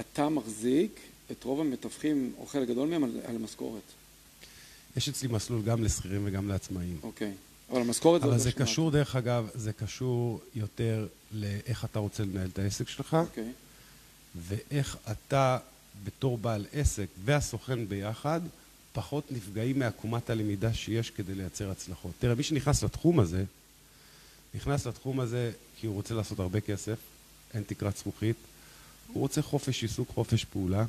אתה מחזיק את רוב המתווכים, או חלק גדול מהם, על, על משכורת. יש אצלי מסלול גם לשכירים וגם לעצמאים. אוקיי. אבל המשכורת אבל עוד זה לא שמעת. קשור, דרך אגב, זה קשור יותר לאיך אתה רוצה לנהל את העסק שלך, אוקיי. ואיך אתה, בתור בעל עסק והסוכן ביחד, פחות נפגעים מעקומת הלמידה שיש כדי לייצר הצלחות. תראה, מי שנכנס לתחום הזה, נכנס לתחום הזה כי הוא רוצה לעשות הרבה כסף, אין תקרת זכוכית, הוא רוצה חופש עיסוק, חופש פעולה,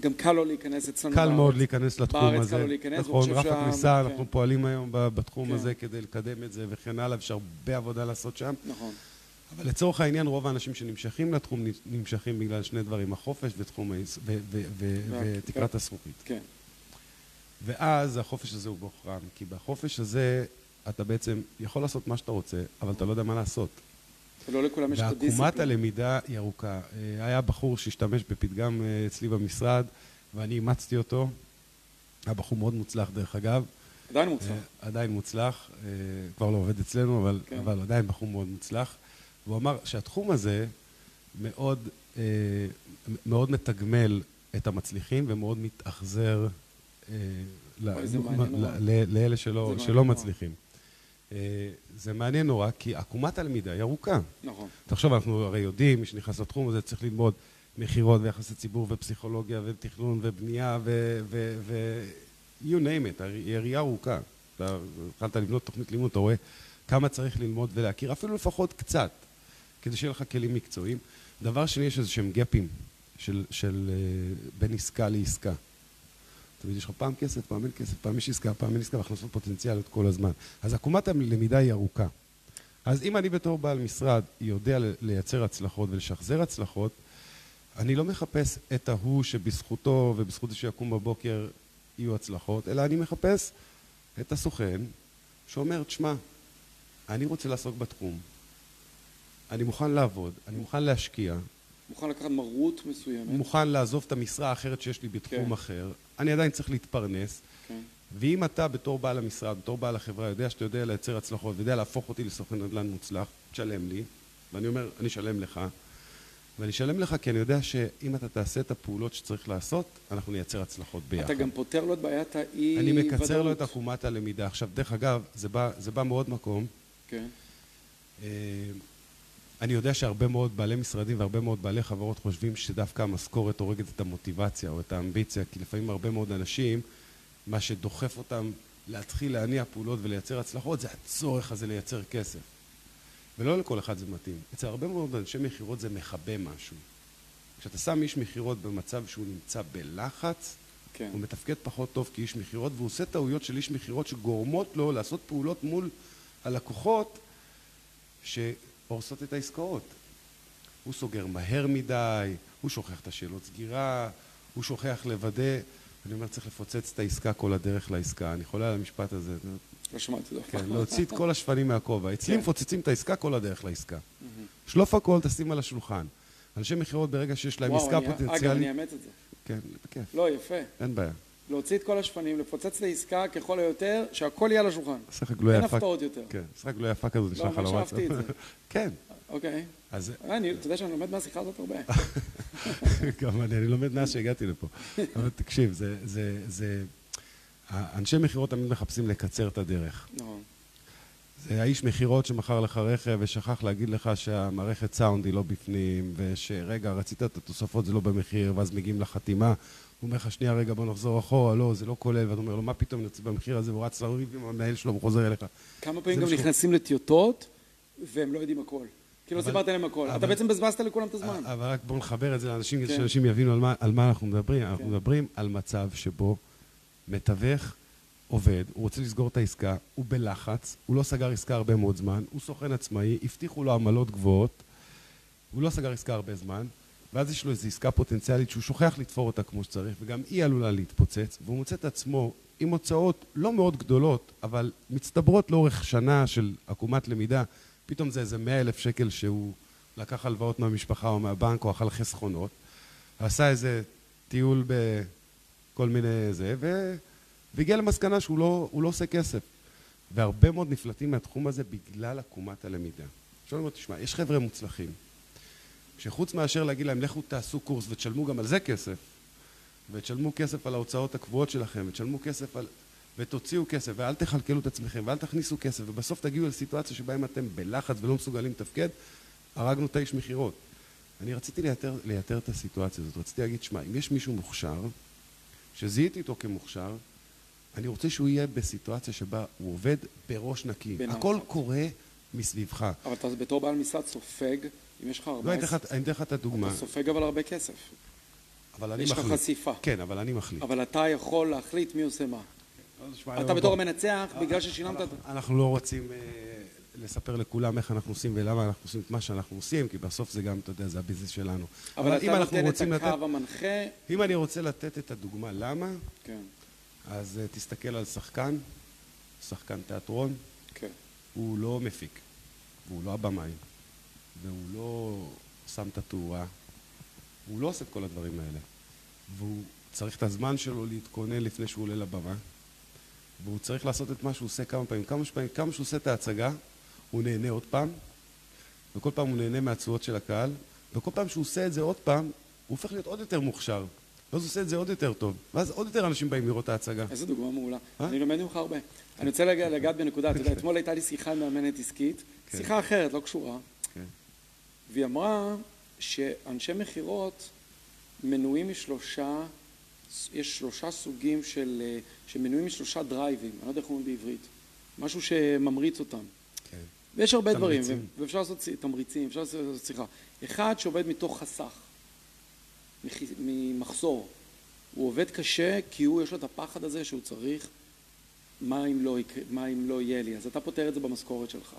גם קל לו להיכנס אצלנו קל מאוד להיכנס לתחום הזה. בארץ קל לו להיכנס. נכון, רף הכניסה, כן. אנחנו פועלים היום בתחום כן. הזה כדי לקדם את זה וכן הלאה, ויש הרבה עבודה לעשות שם. נכון. אבל לצורך העניין, רוב האנשים שנמשכים לתחום נמשכים בגלל שני דברים, החופש ותחום העיס- ו- ו- ו- וה- ותקרת הזכוכית. כן. ואז החופש הזה הוא בוחרם, כי בחופש הזה אתה בעצם יכול לעשות מה שאתה רוצה, אבל אתה לא יודע מה לעשות. ולא לכולם יש את ועקומת הדיסציפלין. הלמידה... הלמידה היא ארוכה. אה, היה בחור שהשתמש בפתגם אה, אצלי במשרד, ואני אימצתי אותו. היה בחור מאוד מוצלח דרך אגב. עדיין מוצלח. אה, עדיין מוצלח, כבר לא עובד אצלנו, אבל, כן. אבל עדיין בחור מאוד מוצלח. והוא אמר שהתחום הזה מאוד, אה, מאוד מתגמל את המצליחים ומאוד מתאכזר אה, ל- ל- ל- לאלה שלא, שלא. מצליחים. אה, זה מעניין נורא, כי עקומת הלמידה היא ארוכה. נכון. תחשוב, אנחנו הרי יודעים, מי שנכנס לתחום הזה צריך ללמוד מכירות ויחסי ציבור ופסיכולוגיה ותכנון ובנייה ו... ו, ו you name it, היא ראייה ארוכה. אתה התחלת לבנות תוכנית לימוד, אתה רואה כמה צריך ללמוד ולהכיר, אפילו לפחות קצת, כדי שיהיה לך כלים מקצועיים. דבר שני, יש איזה שהם גפים של, של אה, בין עסקה לעסקה. תמיד יש לך פעם כסף, פעם אין כסף, פעם יש עסקה, פעם אין עסקה, והכנסות פוטנציאליות כל הזמן. אז עקומת הלמידה היא ארוכה. אז אם אני בתור בעל משרד יודע לייצר הצלחות ולשחזר הצלחות, אני לא מחפש את ההוא שבזכותו ובזכות זה שיקום בבוקר יהיו הצלחות, אלא אני מחפש את הסוכן שאומר, תשמע, אני רוצה לעסוק בתחום, אני מוכן לעבוד, אני מוכן להשקיע, מוכן לקחת מרות מסוימת. מוכן לעזוב את המשרה האחרת שיש לי בתחום כן. אחר, אני עדיין צריך להתפרנס, כן. ואם אתה בתור בעל המשרד, בתור בעל החברה, יודע שאתה יודע לייצר הצלחות ויודע להפוך אותי לסוכן נדל"ן מוצלח, תשלם לי, ואני אומר, אני אשלם לך, ואני אשלם לך כי אני יודע שאם אתה תעשה את הפעולות שצריך לעשות, אנחנו נייצר הצלחות ביחד. אתה גם פותר לו את בעיית האי אני ודאות. מקצר לו את עקומת הלמידה. עכשיו, דרך אגב, זה בא, זה בא מעוד מקום. כן. אני יודע שהרבה מאוד בעלי משרדים והרבה מאוד בעלי חברות חושבים שדווקא המשכורת הורגת את המוטיבציה או את האמביציה, כי לפעמים הרבה מאוד אנשים, מה שדוחף אותם להתחיל להניע פעולות ולייצר הצלחות, זה הצורך הזה לייצר כסף. ולא לכל אחד זה מתאים. אצל הרבה מאוד אנשי מכירות זה מכבה משהו. כשאתה שם איש מכירות במצב שהוא נמצא בלחץ, כן. הוא מתפקד פחות טוב כאיש מכירות, והוא עושה טעויות של איש מכירות שגורמות לו לעשות פעולות מול הלקוחות שהורסות את העסקאות. הוא סוגר מהר מדי, הוא שוכח את השאלות סגירה, הוא שוכח לוודא, אני אומר, צריך לפוצץ את העסקה כל הדרך לעסקה. אני חולה על המשפט הזה. לא שמעתי את זה אף כן. להוציא את כל השפנים מהכובע. אצלי כן. מפוצצים את העסקה כל הדרך לעסקה. שלוף הכל, תשים על השולחן. אנשי מכירות ברגע שיש להם וואו, עסקה אני- אגב, אני פוטנציאלית... אאמץ את זה. כן, בכיף, לא, יפה. אין בעיה. להוציא את כל השפנים, לפוצץ את העסקה ככל היותר, שהכל יהיה על השולחן. לך גלויה אין יפה. הפתעות יותר. כן, עושה לך גלויה יפה כזאת, לא, נשלח על ממש הוואטסאפ. אהבתי את זה. כן, אוקיי. אז אני, אתה יודע שאני לומד מהשיחה הזאת הרבה. גם אני, אני לומד מאז שהגעתי לפה. אבל תקשיב, זה, זה. האנשי מכירות תמיד מחפשים לקצר את הדרך. נכון. זה האיש מכירות שמכר לך רכב ושכח להגיד לך שהמערכת סאונד היא לא בפנים, ושרגע, רצית את התוספות, זה לא במחיר, ואז מגיעים לחתימה. הוא אומר לך, שנייה, רגע, בוא נחזור אחורה, לא, זה לא כולל, ואתה אומר לו, מה פתאום נוציא במחיר הזה, והוא רץ לריב עם המנהל שלו, והוא חוזר אליך. כמה פעמים גם מה ש- נכנסים לטיוטות, והם לא יודעים הכל. כאילו לא סיפרת להם הכל. אתה אבל- בעצם בזבזת לכולם את הזמן. אבל רק בואו נחבר את זה לאנשים, כדי כן. שאנשים יבינו על מה, על מה אנחנו מדברים. אנחנו כן. מדברים על מצב שבו מתווך עובד, הוא רוצה לסגור את העסקה, הוא בלחץ, הוא לא סגר עסקה הרבה מאוד זמן, הוא סוכן עצמאי, הבטיחו לו עמלות גבוהות, הוא לא סגר עסקה הרבה זמן, ואז יש לו איזו עסקה פוטנציאלית שהוא שוכח לתפור אותה כמו שצריך, וגם היא עלולה להתפוצץ, והוא מוצא את עצמו עם הוצאות לא מאוד גדולות, אבל מצטברות לאורך שנה של עקומת למידה, פתאום זה איזה מאה אלף שקל שהוא לקח הלוואות מהמשפחה או מהבנק או אכל חסכונות, עשה איזה טיול בכל מיני זה, ו... והגיע למסקנה שהוא לא, לא עושה כסף. והרבה מאוד נפלטים מהתחום הזה בגלל עקומת הלמידה. אני אומר, תשמע, יש חבר'ה מוצלחים, שחוץ מאשר להגיד להם, לכו תעשו קורס ותשלמו גם על זה כסף, ותשלמו כסף על ההוצאות הקבועות שלכם, ותשלמו כסף על... ותוציאו כסף, ואל תכלכלו את עצמכם, ואל תכניסו כסף, ובסוף תגיעו לסיטואציה שבה אם אתם בלחץ ולא מסוגלים לתפקד, הרגנו את האיש מכירות. אני רציתי לייתר, לייתר את הסיטואציה הזאת, רציתי להגיד, שמע, אם יש מישהו מוכשר, שזיהיתי אותו כמוכשר, אני רוצה שהוא יהיה בסיטואציה שבה הוא עובד בראש נקי. הכל קורה מסביבך. אבל אתה בתור בעל משרד סופג, אם יש לך לא, אני אתן לך- 14, את הדוגמה. אתה סופג אבל הרבה כסף. אבל אני יש לך מחליט. חשיפה. כן, אבל אני מחליט. אבל אתה יכול להחליט מי עושה מה. אתה בתור. המנצח, בגלל ששילמת... אנחנו- לא רוצים אה, לספר לכולם איך אנחנו עושים ולמה אנחנו עושים את מה שאנחנו עושים, כי בסוף זה גם, אתה יודע, זה הביזנס שלנו. אבל אם אתה נותן את הקו המנחה, אם אני רוצה לתת את הדוגמה למה, כן, אז אה, תסתכל על שחקן, שחקן תיאטרון, כן. הוא לא מפיק, והוא לא הבמאי, והוא לא שם את התאורה, הוא לא עושה את כל הדברים האלה. והוא צריך את הזמן שלו להתכונן לפני שהוא עולה לבמה, והוא צריך לעשות את מה שהוא עושה כמה פעמים. כמה פעמים, כמה שהוא עושה את ההצגה, הוא נהנה עוד פעם, וכל פעם הוא נהנה מהתשואות של הקהל, וכל פעם שהוא עושה את זה עוד פעם, הוא הופך להיות עוד יותר מוכשר. ואז הוא עושה את זה עוד יותר טוב. ואז עוד יותר אנשים באים לראות את ההצגה. איזה דוגמה מעולה. אה? אני לומד ממך הרבה. אני רוצה לגע- לגעת בנקודה, אתה יודע, אתמול הייתה לי שיחה עם מאמנת עסקית, כן. שיחה אחרת, לא קשורה, כן. והיא אמרה שאנשי מכירות מנועים משלושה, יש שלושה סוגים של, שמנועים משלושה דרייבים, אני לא יודע איך אומרים בעברית, משהו שממריץ אותם. כן. ויש הרבה דברים, תמריצים. ו- ואפשר לעשות צי- תמריצים, אפשר לעשות שיחה. אחד שעובד מתוך חסך, מח- ממחסור. הוא עובד קשה כי הוא, יש לו את הפחד הזה שהוא צריך, מה אם לא, מה אם לא יהיה לי? אז אתה פותר את זה במשכורת שלך.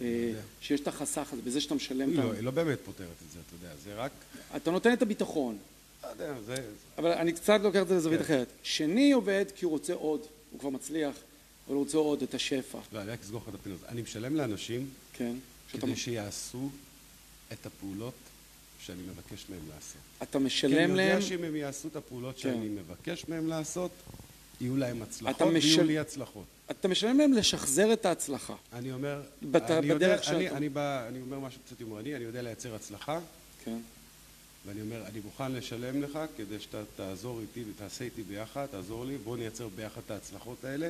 אה. שיש את החסך הזה, בזה שאתה משלם לא. היא לא באמת פותרת את זה, אתה יודע, זה רק... אתה נותן את הביטחון, לא יודע, זה... אבל אני קצת לוקח את זה לזווית כן. אחרת. שני עובד כי הוא רוצה עוד, הוא כבר מצליח, אבל הוא רוצה עוד את השפע, לא, אני רק אסגור לך את הפינות. אני משלם לאנשים כן? כדי שיעשו את הפעולות שאני מבקש מהם לעשות. אתה כי אני משלם להם, יודע שאם הם יעשו את הפעולות כן. שאני מבקש מהם לעשות, יהיו להם הצלחות אתה ויהיו לי הצלחות. אתה משלם להם לשחזר את ההצלחה. אני אומר, בת- אני יודע, בדרך אני, שאתה- אני, בא, אני אומר משהו קצת יומרני, אני יודע לייצר הצלחה, כן? ואני אומר, אני מוכן לשלם לך כדי שאתה תעזור איתי ותעשה איתי ביחד, תעזור לי, בוא נייצר ביחד את ההצלחות האלה,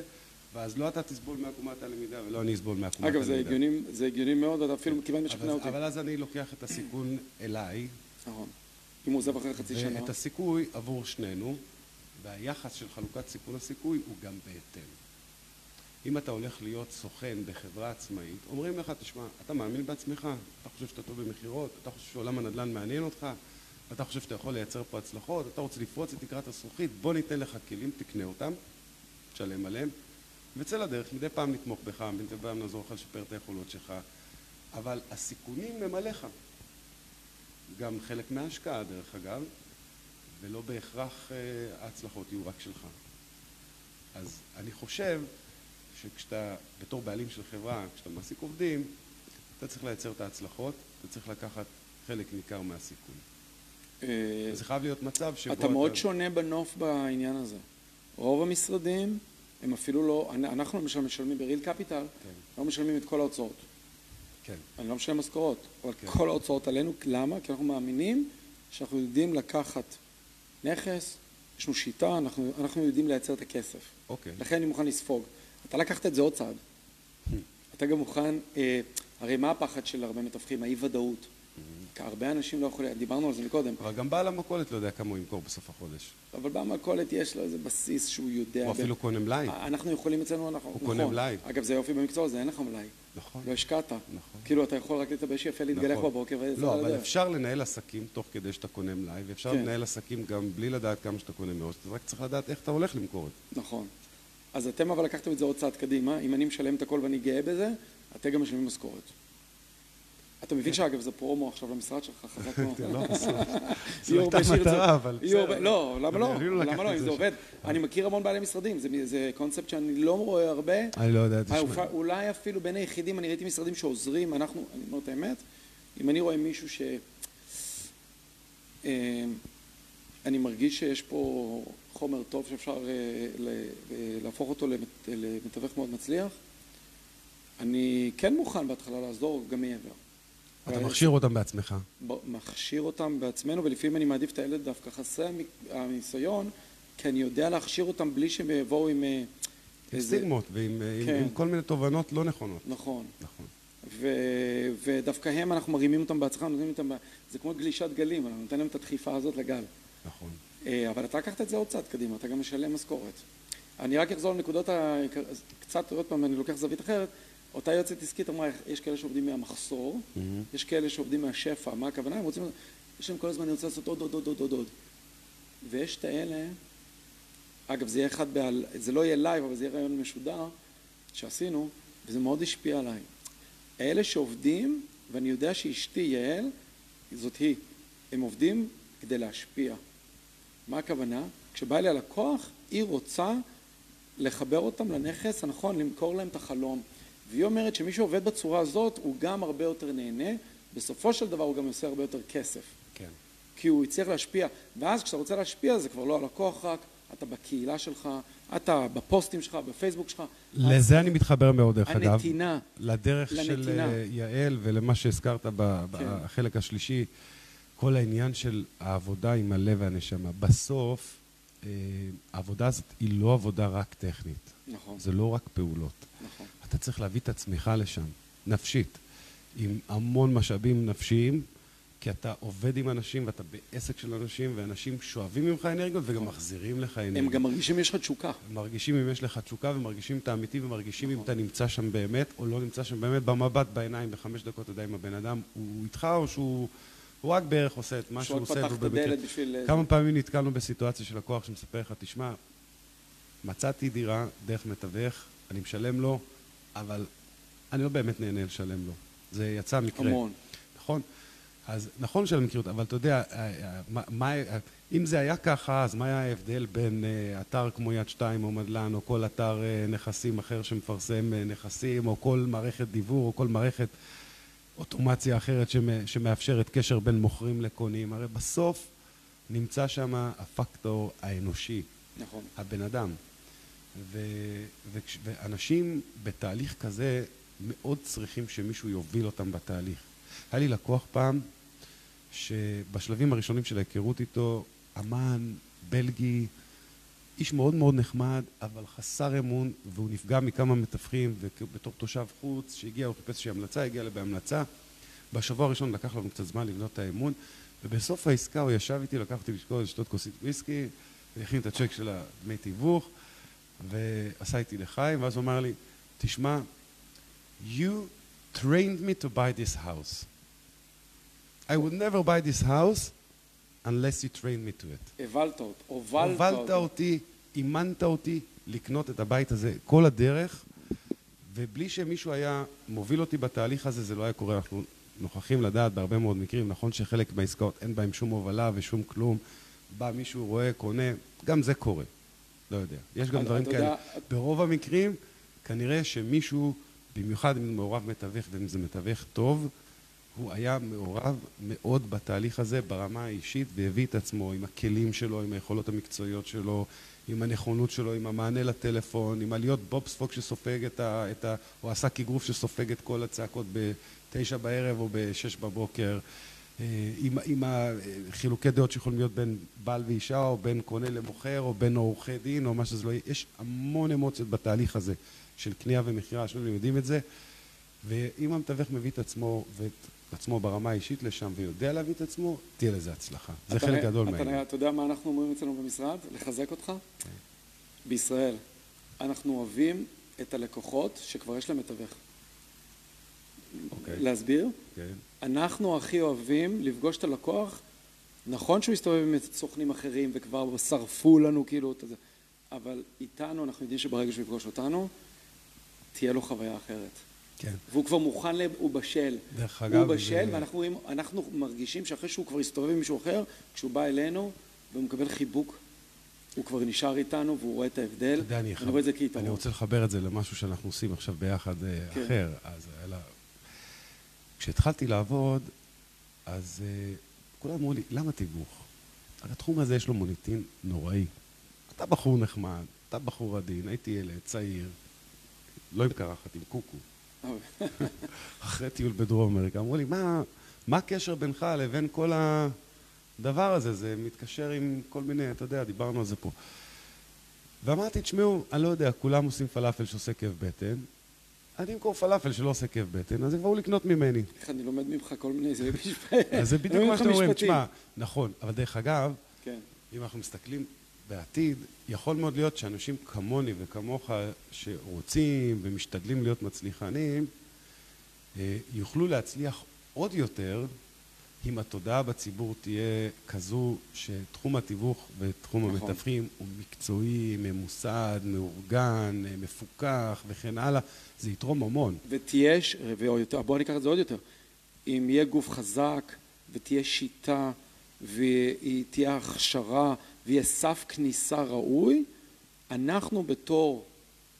ואז לא אתה תסבול מעקומת הלמידה ולא אני אסבול מעקומת אגב, זה הלמידה. הגיוני, זה הגיוני מאוד, ואתה אפילו כמעט משכנע אותי. אבל אז אני לוקח את הסיכון אליי, נכון. אם הוא עוזב אחרי חצי שנה. ואת הסיכוי עבור שנינו, והיחס של חלוקת סיכון הסיכוי הוא גם בהתאם. אם אתה הולך להיות סוכן בחברה עצמאית, אומרים לך, תשמע, אתה מאמין בעצמך, אתה חושב שאתה טוב במכירות, אתה חושב שעולם הנדל"ן מעניין אותך, אתה חושב שאתה יכול לייצר פה הצלחות, אתה רוצה לפרוץ את תקרת הזכוכית, בוא ניתן לך כלים, תקנה אותם, תשלם עליהם, וצא לדרך, מדי פעם נתמוך בך, מדי פעם נעזור לך לשפר את היכולות שלך, אבל הסיכונים הם עליך. גם חלק מההשקעה, דרך אגב, ולא בהכרח אה, ההצלחות יהיו רק שלך. אז אני חושב שכשאתה, בתור בעלים של חברה, כשאתה מעסיק עובדים, אתה צריך לייצר את ההצלחות, אתה צריך לקחת חלק ניכר מהסיכון. אה, זה חייב להיות מצב שבו אתה מאוד שונה בנוף בעניין הזה. רוב המשרדים הם אפילו לא, אנחנו למשל משלמים בריל קפיטל, כן, לא משלמים את כל ההוצאות. כן, אני לא משלם משכורות, אבל כן. כל ההוצאות עלינו, למה? כי אנחנו מאמינים שאנחנו יודעים לקחת נכס, יש לנו שיטה, אנחנו, אנחנו יודעים לייצר את הכסף. אוקיי. לכן אני מוכן לספוג. אתה לקחת את זה עוד צעד. אתה גם מוכן, אה, הרי מה הפחד של הרבה מתווכים? האי-ודאות. כי הרבה אנשים לא יכולים, דיברנו על זה מקודם, אבל גם בעל המכולת לא יודע כמה הוא ימכור בסוף החודש. אבל במכולת יש לו איזה בסיס שהוא יודע. הוא אפילו קונה מלאי. אנחנו יכולים אצלנו, אנחנו, הוא קונה נכון. מלאי. אגב, זה יופי במקצוע הזה, אין לך מלאי. נכון. לא השקעת. נכון. כאילו, אתה יכול רק להתלבש יפה, להתגלח נכון. בבוקר ולצאת לא, על אבל. אפשר לנהל עסקים תוך כדי שאתה קונה מלאי, ואפשר כן. לנהל עסקים גם בלי לדעת כמה שאתה קונה מראש. אתה רק צריך לדעת איך אתה הולך למכור את זה. נכון. אז אתם אבל לקחתם את זה עוד צעד קדימה, אם אני משלם את הכל ואני גאה בזה, אתם גם משלמים משכורת. אתה מבין שאגב זה פרומו עכשיו למשרד שלך, חזק מאוד. לא, זו הייתה מטרה, אבל בסדר. לא, למה לא? לא למה לא? אם זה. עובד. אני מכיר המון בעלי משרדים, זה- קונספט שאני לא רואה הרבה. אני לא יודע, תשמע. אולי אפילו בין היחידים, אני ראיתי משרדים שעוזרים, אנחנו, אני אומר את האמת, אם אני רואה מישהו ש... אה, אני מרגיש שיש פה חומר טוב שאפשר אה, להפוך אותו למת- למתווך מאוד מצליח, אני כן מוכן בהתחלה לעזור גם מעבר. אתה אבל- מכשיר אותם בעצמך. מכשיר אותם בעצמנו, ולפעמים אני מעדיף את הילד דווקא חסרי המק- הניסיון, כי אני יודע להכשיר אותם בלי שהם יבואו עם אה, עם סטיגמות ועם עם- כן. עם כל מיני תובנות לא נכונות. נכון. נכון. ו- ודווקא הם, אנחנו מרימים אותם בהצלחה, נותנים אותם, זה כמו גלישת גלים, אנחנו נותן להם את הדחיפה הזאת לגל. נכון. אה, אבל אתה לקחת את זה עוד צעד קדימה, אתה גם משלם משכורת. אני רק אחזור לנקודות, אז קצת, עוד פעם, אני לוקח זווית אחרת. אותה יועצת עסקית אמרה, יש כאלה שעובדים מהמחסור, יש כאלה שעובדים מהשפע, מה הכוונה? הם רוצים, יש להם כל הזמן, אני רוצה לעשות עוד, עוד, עוד, עוד, עוד, עוד. ויש את האלה, אגב זה יהיה אחד, בעל, זה לא יהיה live אבל זה יהיה ריאיון משודר שעשינו וזה מאוד השפיע עליי. האלה שעובדים, ואני יודע שאשתי יעל, זאת היא, הם עובדים כדי להשפיע. מה הכוונה? כשבא אליה לקוח, היא רוצה לחבר אותם לנכס הנכון, למכור להם את החלום. והיא אומרת שמי שעובד בצורה הזאת הוא גם הרבה יותר נהנה, בסופו של דבר הוא גם עושה הרבה יותר כסף. כן. כי הוא יצטרך להשפיע, ואז כשאתה רוצה להשפיע זה כבר לא הלקוח רק, אתה בקהילה שלך, אתה בפוסטים שלך, בפייסבוק שלך. לזה אני מתחבר מאוד, דרך אגב. הנתינה. לדרך. של אה, יעל ולמה שהזכרת ב- כן. בחלק השלישי, כל העניין של העבודה עם הלב והנשמה. בסוף, אה, העבודה הזאת היא לא עבודה רק טכנית. נכון, זה לא רק פעולות. נכון. אתה צריך להביא את עצמך לשם, נפשית, עם המון משאבים נפשיים, כי אתה עובד עם אנשים ואתה בעסק של אנשים, ואנשים שואבים ממך אנרגיות וגם מחזירים לך אנרגיות. הם גם מרגישים יש לך תשוקה. מרגישים אם יש לך תשוקה ומרגישים את האמיתי ומרגישים אם. אתה נמצא שם באמת או לא נמצא שם באמת במבט בעיניים בחמש דקות אתה יודע אם הבן אדם הוא איתך או שהוא הוא רק בערך עושה את מה שהוא שהוא רק עושה. פתח את הדלת בשביל... אה, כמה פעמים נתקלנו בסיטואציה של לקוח שמספר לך תשמע מצאתי דירה דרך מתווך אני משלם לו אבל אני לא באמת נהנה לשלם לו זה יצא מקרה המון. נכון? אז נכון שאני מכיר אותה, אבל אתה יודע, אה, אה, מה, מה, אם זה היה ככה, אז מה היה ההבדל בין אה, אתר כמו יד שתיים או מדלן, או כל אתר נכסים אחר שמפרסם נכסים, או כל מערכת דיוור, או כל מערכת אוטומציה אחרת שמ- שמאפשרת קשר בין מוכרים לקונים? הרי בסוף נמצא שם הפקטור האנושי, נכון. הבן אדם. ו, וכש, ואנשים בתהליך כזה מאוד צריכים שמישהו יוביל אותם בתהליך. היה לי לקוח פעם, שבשלבים הראשונים של ההיכרות איתו, אמן, בלגי, איש מאוד מאוד נחמד, אבל חסר אמון, והוא נפגע מכמה מתווכים, ובתור תושב חוץ שהגיע, הוא חיפש איזושהי המלצה, הגיע אליי בהמלצה. בשבוע הראשון לקח לנו קצת זמן לבנות את האמון, ובסוף העסקה הוא ישב איתי, לקח אותי לשקול לשתות כוסית וויסקי, והכין את הצ'ק של הדמי תיווך, ועשה איתי לחיים, ואז הוא אמר לי, תשמע, you trained me to buy this house. I would never buy this house unless you trained me to it. הבלת אותו, הובלת. אותי, אימנת אותי לקנות את הבית הזה כל הדרך, ובלי שמישהו היה מוביל אותי בתהליך הזה, זה לא היה קורה. אנחנו נוכחים לדעת בהרבה מאוד מקרים, נכון שחלק מהעסקאות אין בהם שום הובלה ושום כלום, בא מישהו, רואה, קונה, גם זה קורה. לא יודע. יש גם דברים כאלה. ברוב המקרים, כנראה שמישהו, במיוחד אם מעורב מתווך, ואם זה מתווך טוב, הוא היה מעורב מאוד בתהליך הזה ברמה האישית והביא את עצמו עם הכלים שלו, עם היכולות המקצועיות שלו, עם הנכונות שלו, עם המענה לטלפון, עם עליות בובספוג שסופג את ה... את ה או עשה אגרוף שסופג את כל הצעקות בתשע בערב או בשש בבוקר, עם, עם החילוקי דעות שיכולים להיות בין בעל ואישה או בין קונה למוכר או בין עורכי דין או מה שזה לא יהיה, יש המון אמוציות בתהליך הזה של קנייה ומכירה, שנינו יודעים את זה ואם המתווך מביא את עצמו ואת עצמו ברמה האישית לשם ויודע להביא את עצמו, תהיה לזה הצלחה. זה חלק גדול מהעניין. נ- אתה יודע מה אנחנו אומרים אצלנו במשרד? לחזק אותך? בישראל. אנחנו אוהבים את הלקוחות שכבר יש להם מתווך. אוקיי. להסביר? כן. אנחנו הכי אוהבים לפגוש את הלקוח, נכון שהוא הסתובב עם סוכנים אחרים וכבר שרפו לנו כאילו את זה, אבל איתנו אנחנו יודעים שברגע שהוא יפגוש אותנו, תהיה לו חוויה אחרת. כן. והוא כבר מוכן, ל- הוא בשל. דרך הוא אגב, בשל, זה- ואנחנו רואים- אנחנו מרגישים שאחרי שהוא כבר הסתובב עם מישהו אחר, כשהוא בא אלינו והוא מקבל חיבוק, הוא כבר נשאר איתנו והוא רואה את ההבדל. אתה יודע, אני, כיתרון. אני רוצה לחבר את זה למשהו שאנחנו עושים עכשיו ביחד אה, כן. אחר. אז אלא... כשהתחלתי לעבוד, אז אה, כולם אמרו לי, למה תיווך? הרי התחום הזה יש לו מוניטין נוראי. אתה בחור נחמד, אתה בחור עדין, הייתי ילד, צעיר, לא עם קרחת, עם קוקו. אחרי טיול בדרום אמריקה, אמרו לי, מה, מה הקשר בינך לבין כל הדבר הזה? זה מתקשר עם כל מיני, אתה יודע, דיברנו על זה פה. ואמרתי, תשמעו, אני לא יודע, כולם עושים פלאפל שעושה כאב בטן, אני אמכור פלאפל שלא עושה כאב בטן, אז יבואו לקנות ממני. איך אני לומד ממך כל מיני, זה משפט. אז זה בדיוק מה שאתם אומרים, משפטים. תשמע, נכון, אבל דרך אגב, כן. אם אנחנו מסתכלים בעתיד, יכול מאוד להיות שאנשים כמוני וכמוך שרוצים ומשתדלים להיות מצליחנים, אה, יוכלו להצליח עוד יותר אם התודעה בציבור תהיה כזו שתחום התיווך ותחום נכון. המתווכים הוא מקצועי, ממוסד, מאורגן, מפוקח וכן הלאה, זה יתרום המון. ותהיה, בואו ניקח את זה עוד יותר, אם יהיה גוף חזק ותהיה שיטה והיא תהיה הכשרה ויהיה סף כניסה ראוי, אנחנו בתור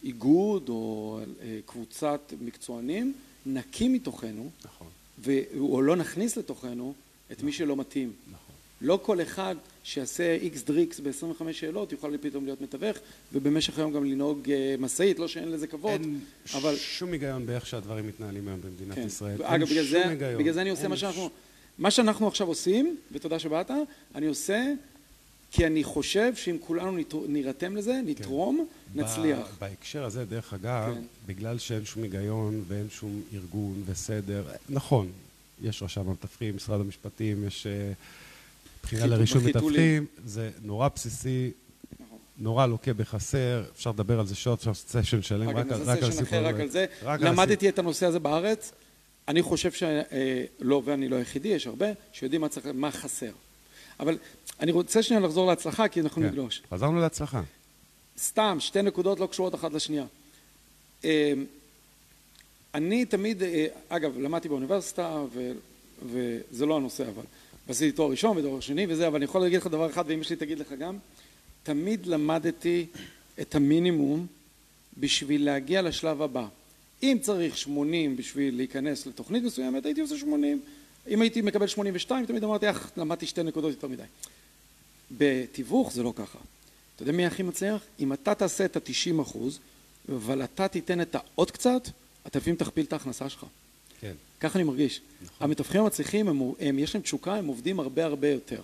איגוד או אה, קבוצת מקצוענים נקים מתוכנו, נכון, ו- או לא נכניס לתוכנו את מי שלא מתאים. נכון. לא כל אחד שיעשה איקס דריקס ב-25 שאלות יוכל פתאום להיות מתווך ובמשך היום גם לנהוג אה, משאית, לא שאין לזה כבוד, אין אבל... שום היגיון באיך שהדברים מתנהלים היום במדינת כן. ישראל. אגב, בגלל זה. בגלל זה אני עושה מה שאנחנו... ש- מה שאנחנו עכשיו עושים, ותודה שבאת, אני עושה כי אני חושב שאם כולנו נירתם לזה, נתרום, ב- נצליח. בהקשר הזה, דרך אגב, כן. בגלל שאין שום היגיון ואין שום ארגון וסדר, נכון, יש רשם המתווכים, משרד המשפטים, יש אה, בחינה חיתול- לרישום. מתווכים, זה נורא בסיסי, נכון. נורא לוקה בחסר, אפשר לדבר על זה שעות, אפשר לעשות סשן שלם, רק על נעשה רק על הסיפור רק. על זה. רק למדתי את הנושא הזה בארץ. אני חושב שלא, ואני לא היחידי, יש הרבה שיודעים מה צריך, מה חסר. אבל אני רוצה שנייה לחזור להצלחה, כי אנחנו כן. נגלוש. חזרנו להצלחה. סתם, שתי נקודות לא קשורות אחת לשנייה. אה, אני תמיד, אה, אגב, למדתי באוניברסיטה, ו, וזה לא הנושא אבל, עשיתי תואר ראשון ותואר שני וזה, אבל אני יכול להגיד לך דבר אחד, ואמא שלי תגיד לך גם, תמיד למדתי את המינימום בשביל להגיע לשלב הבא. אם צריך 80 בשביל להיכנס לתוכנית מסוימת, הייתי עושה 80. אם הייתי מקבל 82, תמיד אמרתי, אך, למדתי שתי נקודות יותר מדי. בתיווך זה לא ככה. אתה יודע מי הכי מצליח? אם אתה תעשה את ה-90 אחוז, אבל אתה תיתן את העוד קצת, אתה לפעמים תכפיל את ההכנסה שלך. כן. ככה אני מרגיש. נכון. המתווכים המצליחים, הם, הם, יש להם תשוקה, הם עובדים הרבה הרבה יותר.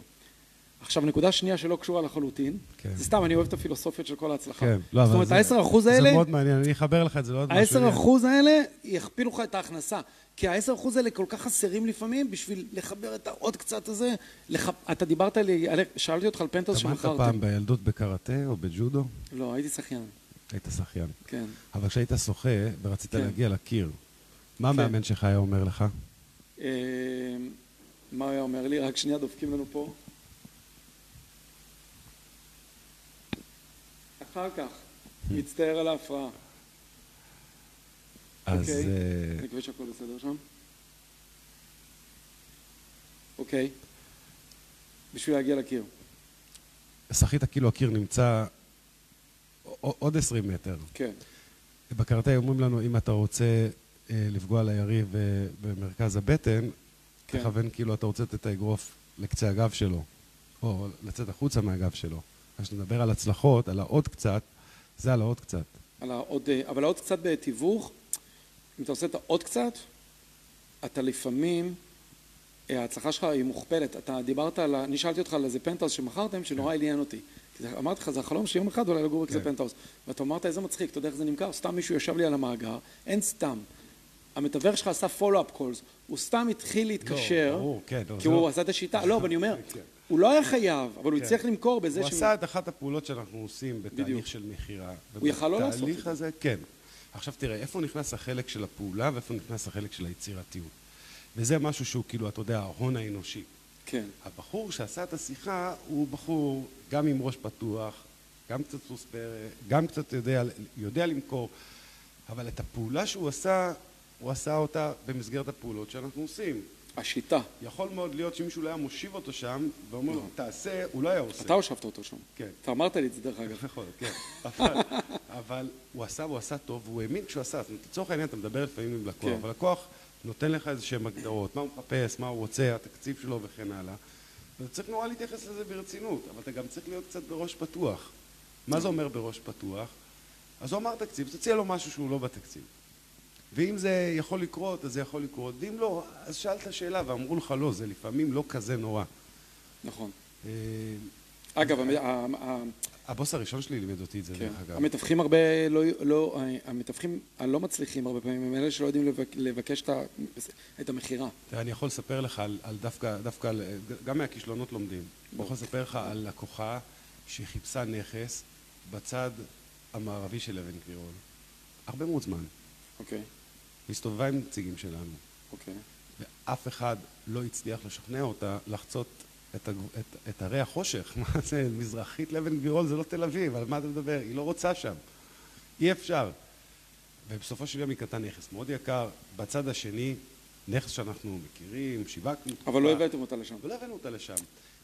עכשיו, נקודה שנייה שלא קשורה לחלוטין, כן. זה סתם, אני אוהב את הפילוסופיות של כל ההצלחה. כן, לא, זאת אומרת, זה- ה-10 אחוז זה האלה, מאוד מעניין, אני אחבר לך את זה לעוד משהו. ה-10 אחוז האלה יכפילו לך את ההכנסה. כי ה-10 אחוז האלה כל כך חסרים לפעמים בשביל לחבר את העוד קצת הזה. לח... אתה דיברת לי, שאלתי אותך על פנטוס שמכרתם. פעם בילדות בקראטה או בג'ודו? לא, הייתי שחיין, היית שחיין. כן. אבל כשהיית שוחה ורצית כן. להגיע לקיר, מה כן. המאמן שלך היה אומר לך? אה, מה הוא היה אומר לי? רק שנייה דופקים לנו פה. אחר כך, מצטער על ההפרעה. אז אוקיי. אה, אני מקווה שהכל בסדר שם. אוקיי. בשביל להגיע לקיר. שחית כאילו הקיר נמצא עוד 20 מטר. כן. בקראטה אומרים לנו, אם אתה רוצה אה, לפגוע ליריב במרכז הבטן, כן. תכוון כאילו אתה רוצה לתת את האגרוף לקצה הגב שלו, או לצאת החוצה מהגב שלו. כשאתה מדבר על הצלחות, על העוד קצת, זה על העוד קצת. על העוד, אה, אבל העוד קצת בתיווך, אם אתה עושה את העוד קצת, אתה לפעמים, אה, ההצלחה שלך היא מוכפלת. אתה דיברת על, אני שאלתי אותך על איזה פנטהאוס שמכרתם, שנורא עניין אותי. אמרתי לך, זה החלום שיום אחד אולי לגור בכזה כן. פנטהאוס. ואתה אמרת, איזה מצחיק, אתה יודע איך זה נמכר? סתם מישהו ישב לי על המאגר, אין סתם. המתווך שלך עשה follow-up calls, הוא סתם התחיל להתקשר, לא, ברור, כן, לא, כי הוא לא- עשה את השיטה, לא, אבל אני אומר, כן. הוא לא היה חייב, אבל הוא כן. הצליח למכור בזה הוא ש... עשה את אחת הפעולות שאנחנו עושים בתהליך. של מכירה. הוא יכל לא לעשות את זה. הזה, כן. עכשיו תראה, איפה נכנס החלק של הפעולה ואיפה נכנס החלק של היצירתיות. וזה משהו שהוא כאילו, אתה יודע, ההון האנושי. כן, הבחור שעשה את השיחה הוא בחור גם עם ראש פתוח, גם קצת סוס פרא, גם קצת יודע, יודע למכור, אבל את הפעולה שהוא עשה, הוא עשה אותה במסגרת הפעולות שאנחנו עושים. השיטה. יכול מאוד להיות שמישהו לא היה מושיב אותו שם ואומר לו, תעשה, הוא לא היה עושה. אתה הושבת אותו שם. כן. אתה אמרת לי את זה דרך אגב. נכון, כן. אבל, אבל הוא עשה והוא עשה טוב, והוא האמין כשהוא עשה. זאת אומרת, לצורך העניין אתה מדבר לפעמים עם לקוח, כן. והלקוח נותן לך איזה שהן הגדרות, מה הוא מחפש, מה הוא רוצה, התקציב שלו וכן הלאה. ואתה צריך נורא להתייחס לזה ברצינות, אבל אתה גם צריך להיות קצת בראש פתוח. מה זה אומר בראש פתוח? אז הוא אמר תקציב, תציע לו משהו שהוא לא בתקציב. ואם זה יכול לקרות, אז זה יכול לקרות, ואם לא, אז שאלת שאלה ואמרו לך לא, זה לפעמים לא כזה נורא. נכון. אה, אגב, הבוס הראשון שלי לימד אותי את זה, כן. דרך אגב. המתווכים הרבה, לא, לא, המתווכים הלא מצליחים הרבה פעמים הם אלה שלא יודעים לבק- לבקש את המכירה. תראה, אני יכול לספר לך על, דווקא, גם מהכישלונות לומדים. אני. יכול לספר לך על לקוחה שחיפשה נכס בצד המערבי של אבן גבירול. הרבה מאוד זמן. אוקיי, והסתובבה עם נציגים שלנו. אוקיי. ואף אחד לא הצליח לשכנע אותה לחצות את. את, את הרי החושך. מה זה, מזרחית לאבן גבירול זה לא תל אביב, על מה אתה מדבר? היא לא רוצה שם. אי אפשר. ובסופו של יום היא קנתה נכס מאוד יקר. בצד השני, נכס שאנחנו מכירים, שיווקנו. אבל לא הבאתם אותה לשם. ולא הבאנו אותה לשם.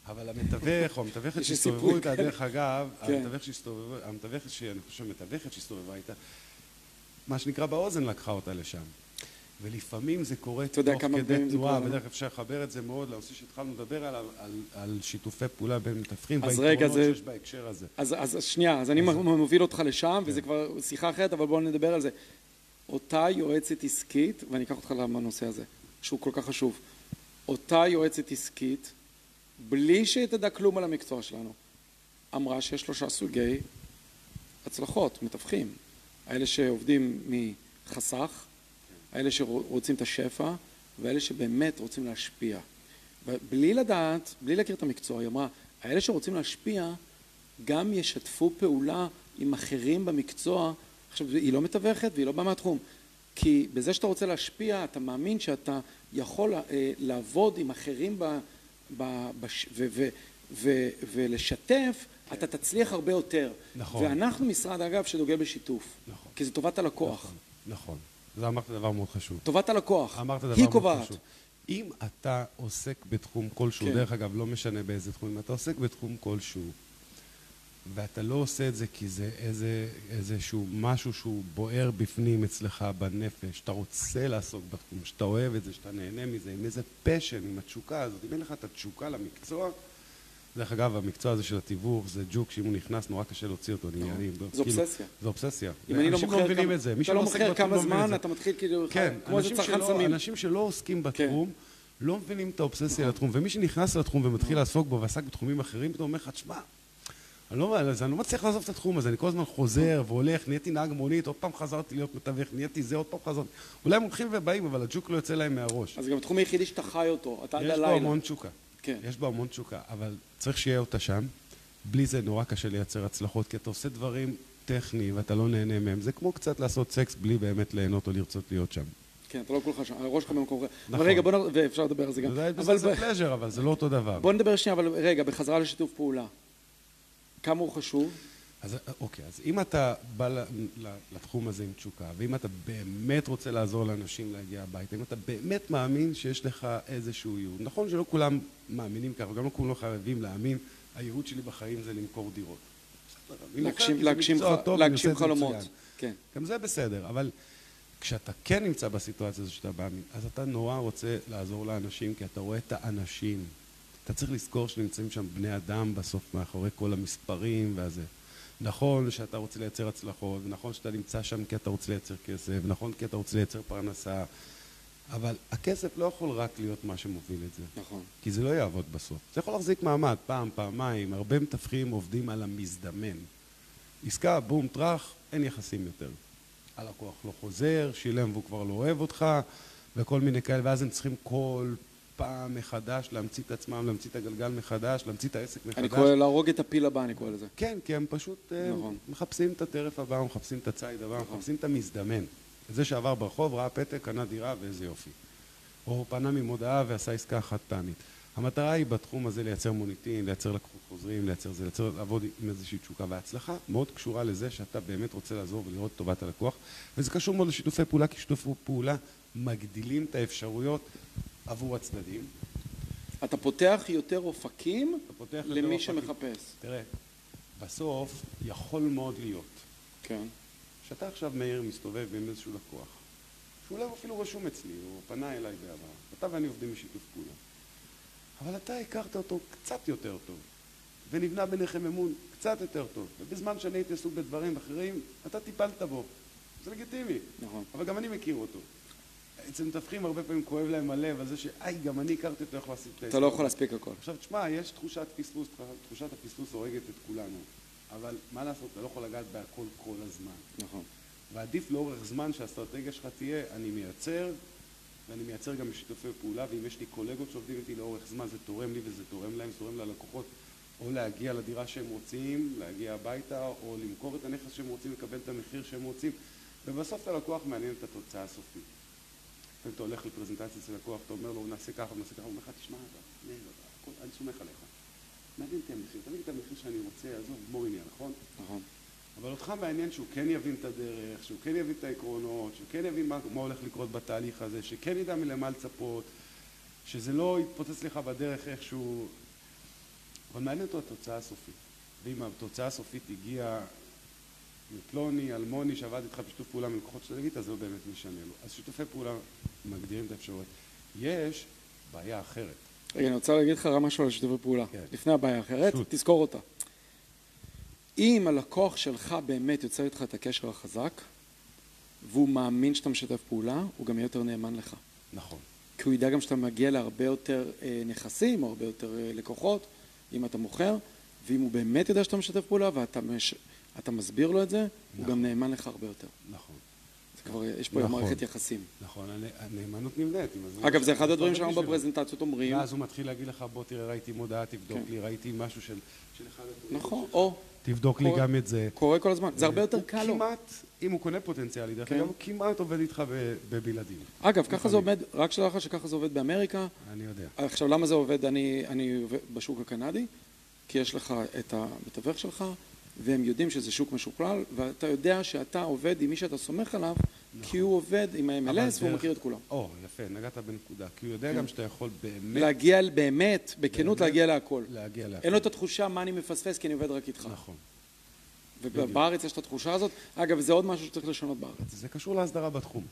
אבל המתווך או המתווכת שהסתובבו איתה, דרך אגב, כן. המתווכת שהסתובבו, המתווכת שאני חושב המתווכת שהסתובבה איתה, מה שנקרא באוזן לקחה אותה לשם. ולפעמים זה קורה תוך כדי תנועה? בדרך אפשר לחבר את זה מאוד לנושא שהתחלנו לדבר עליו, על, על שיתופי פעולה בין מתווכים, אז והיתרונות זה- שיש בהקשר הזה. אז, אז שנייה, אז אני מוביל אותך לשם, וזה כבר שיחה אחרת, אבל בואו נדבר על זה. אותה יועצת עסקית, ואני אקח אותך לנושא הזה, שהוא כל כך חשוב. אותה יועצת עסקית, בלי שתדע כלום על המקצוע שלנו, אמרה שיש שלושה סוגי הצלחות, מתווכים. האלה שעובדים מחסך, האלה שרוצים את השפע, ואלה שבאמת רוצים להשפיע. ובלי לדעת, בלי להכיר את המקצוע, היא אמרה, האלה שרוצים להשפיע, גם ישתפו פעולה עם אחרים במקצוע. עכשיו, היא לא מתווכת והיא לא באה מהתחום. כי בזה שאתה רוצה להשפיע, אתה מאמין שאתה יכול אה, לעבוד עם אחרים ב, ב, בש, ו, ו, ו, ולשתף, אתה תצליח הרבה יותר. נכון. ואנחנו משרד, אגב, שדוגל בשיתוף. נכון. כי זה טובת הלקוח. נכון, נכון. זה אמרת דבר מאוד חשוב. טובת הלקוח. אמרת דבר היא קובעת. חשוב. אם אתה עוסק בתחום כלשהו, כן. דרך אגב, לא משנה באיזה תחום, אם אתה עוסק בתחום כלשהו, ואתה לא עושה את זה כי זה איזה, איזשהו משהו שהוא בוער בפנים אצלך בנפש, אתה רוצה לעסוק בתחום, שאתה אוהב את זה, שאתה נהנה מזה, עם איזה פשן, עם התשוקה הזאת, אם אין לך את התשוקה למקצוע, דרך אגב, המקצוע הזה של התיווך זה ג'וק שאם הוא נכנס נורא קשה להוציא אותו, נהיינים. זו כאילו, אובססיה. זו אובססיה. אם אני לא מוכר מבינים כמה- את זה. אתה לא מוכר כמה לא זמן. אתה מתחיל כאילו, כן, כמו איזה אנשים צרכן סמים. אנשים שלא עוסקים כן. בתחום, לא מבינים את האובססיה לתחום, ומי שנכנס לתחום ומתחיל לעסוק בו ועסק בתחומים אחרים, פתאום אומר לך, תשמע, אני לא, אני לא מצליח לעזוב את התחום הזה, אני כל הזמן חוזר והולך, נהייתי נהג מונית, עוד פעם חזרתי להיות מתווך, נהייתי זה, עוד פעם חזרתי. אולי הם הולכים ובאים, אבל הג'וק לא יוצא להם מהראש. אז גם התחום היחידי שאתה חי אותו, אתה עד יש בו הלילה. המון תשוקה. כן. יש בו המון תשוקה, אבל צריך שיהיה אותה שם. בלי זה נורא קשה לייצר הצלחות, כי אתה עושה דברים טכניים ואתה לא נהנה מהם. זה כמו קצת לעשות סקס בלי באמת ליהנות או לרצות להיות שם. כן, אתה לא כולך שם, הראש שלך במקום אחר. אבל נכון. רגע, בוא נ... ואפשר לדבר על זה גם. זה אבל זה פלז'ר, אבל זה לא אותו דבר. בוא נדבר שנייה, אבל רגע, בחזרה לשיתוף פעולה. כמה הוא חשוב? אז אוקיי, אז אם אתה בא לתחום הזה עם תשוקה, ואם אתה באמת רוצה לעזור לאנשים להגיע הביתה, אם אתה באמת מאמין שיש לך איזשהו ייעוד, נכון שלא כולם מאמינים ככה, גם לא כולם חייבים להאמין, הייעוד שלי בחיים זה למכור דירות. להגשים- חלומות. כן. גם זה בסדר, אבל כשאתה כן נמצא בסיטואציה הזו שאתה בא, אז אתה נורא רוצה לעזור לאנשים, כי אתה רואה את האנשים. אתה צריך לזכור שנמצאים שם בני אדם בסוף מאחורי כל המספרים והזה. נכון שאתה רוצה לייצר הצלחות, ונכון שאתה נמצא שם כי אתה רוצה לייצר כסף, ונכון כי אתה רוצה לייצר פרנסה, אבל הכסף לא יכול רק להיות מה שמוביל את זה. נכון. כי זה לא יעבוד בסוף. זה יכול להחזיק מעמד, פעם, פעמיים, הרבה מתווכים עובדים על המזדמן. עסקה, בום, טראח, אין יחסים יותר. הלקוח לא חוזר, שילם והוא כבר לא אוהב אותך, וכל מיני כאלה, ואז הם צריכים כל פעם מחדש להמציא את עצמם, להמציא את הגלגל מחדש, להמציא את העסק מחדש. אני קורא להרוג את הפיל הבא, אני קורא לזה. כן, כי הם פשוט אה, נכון. מחפשים את הטרף הבא, מחפשים את הציד הבא, נכון. מחפשים את המזדמן. זה שעבר ברחוב, ראה פתק, קנה דירה ואיזה יופי. או פנה ממודעה ועשה עסקה חד פעמית. המטרה היא בתחום הזה לייצר מוניטין, לייצר לקוחות חוזרים, לייצר זה, לייצר, לעבוד עם איזושהי תשוקה. וההצלחה מאוד קשורה לזה שאתה באמת רוצה לעזור ולראות את טובת הלקוח. וזה קשור מאוד לשיתופי פעולה, כי שיתופי פעולה מגדילים את האפשרויות עבור הצדדים. אתה פותח יותר אופקים אתה פותח למי אופקים. שמחפש. תראה, בסוף יכול מאוד להיות כן. שאתה עכשיו, מאיר, מסתובב עם איזשהו לקוח, שאולי הוא אפילו רשום אצלי, הוא פנה אליי בעבר, אתה ואני עובדים בשיתוף פעולה. אבל אתה הכרת אותו קצת יותר טוב, ונבנה ביניכם אמון קצת יותר טוב, ובזמן שאני הייתי עסוק בדברים אחרים, אתה טיפלת בו. זה לגיטימי, נכון. אבל גם אני מכיר אותו. אצל מתווכים הרבה פעמים כואב להם הלב על זה שאיי, גם אני הכרתי אותו, יכול לעשות את אתה לא יכול להספיק הכל. עכשיו תשמע, יש תחושת פספוס, תחושת הפספוס הורגת את כולנו, אבל מה לעשות, אתה לא יכול לגעת בהכל כל הזמן. נכון. ועדיף לאורך זמן שהאסטרטגיה שלך תהיה, אני מייצר, ואני מייצר גם בשיתופי פעולה, ואם יש לי קולגות שעובדים איתי לאורך זמן, זה תורם לי וזה תורם להם, זה תורם ללקוחות, או להגיע לדירה שהם רוצים, להגיע הביתה, או למכור את הנכס שהם רוצים, לקבל את המחיר שהם רוצים, ובסוף את הלקוח מעניין את התוצאה הסופית. לפעמים אתה הולך לפרזנטציה אצל לקוח, אתה אומר לו, נעשה ככה ונעשה ככה, הוא אומר לך, תשמע, אני סומך עליך. מעניין אותי המחיר, תמיד את המחיר שאני רוצה, עזוב, גמור עניין, נכון? נכון. אבל אותך מעניין שהוא כן יבין את הדרך, שהוא כן יבין את העקרונות, שהוא כן יבין מה, מה הולך לקרות בתהליך הזה, שכן ידע מלמה לצפות, שזה לא יתפוצץ לך בדרך איכשהו, אבל מעניין אותו התוצאה הסופית. ואם התוצאה הסופית הגיעה מפלוני, אלמוני, שעבד איתך בשיתוף פעולה מלקוחות של הגיטה, זה לא באמת משנה לו. אז שיתופי פעולה מגדירים את האפשרויות. יש בעיה אחרת. רגע, אני רוצה להגיד לך רק משהו על שיתופי פעולה. כן. לפני הבעיה האחרת. תזכור אותה. אם הלקוח שלך באמת יוצר איתך את הקשר החזק, והוא מאמין שאתה משתף פעולה, הוא גם יהיה יותר נאמן לך. נכון. כי הוא ידע גם שאתה מגיע להרבה יותר אה, נכסים, או הרבה יותר אה, לקוחות, אם אתה מוכר, ואם הוא באמת יודע שאתה משתף פעולה ואתה מש... מסביר לו את זה, נכון. הוא גם נאמן לך הרבה יותר. נכון. כבר, יש פה נכון, מערכת יחסים. נכון, הנאמנות נבנית. אגב, זה אחד הדברים שלנו בפרזנטציות אומרים. ואז הוא מתחיל להגיד לך, בוא תראה, ראיתי מודעה, תבדוק כן. לי, ראיתי משהו של אחד... נכון, או... תבדוק לי גם את זה. קורה כל הזמן, זה הרבה יותר קל לו. כמעט, אם הוא קונה פוטנציאלי, דרך כן. אגב, הוא כמעט עובד איתך בבלעדים. אגב, ככה זה עובד, רק שתדע לך שככה זה עובד באמריקה. אני יודע. עכשיו, למה זה עובד? אני בשוק הקנדי, כי יש לך את המתווך שלך, והם יודעים שזה שוק משוכלל, ואתה יודע שאתה עובד עם מי שאתה סומך עליו, נכון. כי הוא עובד עם ה-MLS והוא דרך... מכיר את כולם. או, יפה, נגעת בנקודה. כי הוא יודע כן. גם שאתה יכול באמת... להגיע באמת, בכנות באמת, להגיע להכל. להגיע להכל. אין לו את התחושה מה אני מפספס כי אני עובד רק איתך. נכון. ובארץ יש את התחושה הזאת. אגב, זה עוד משהו שצריך לשנות בארץ. זה קשור להסדרה בתחום.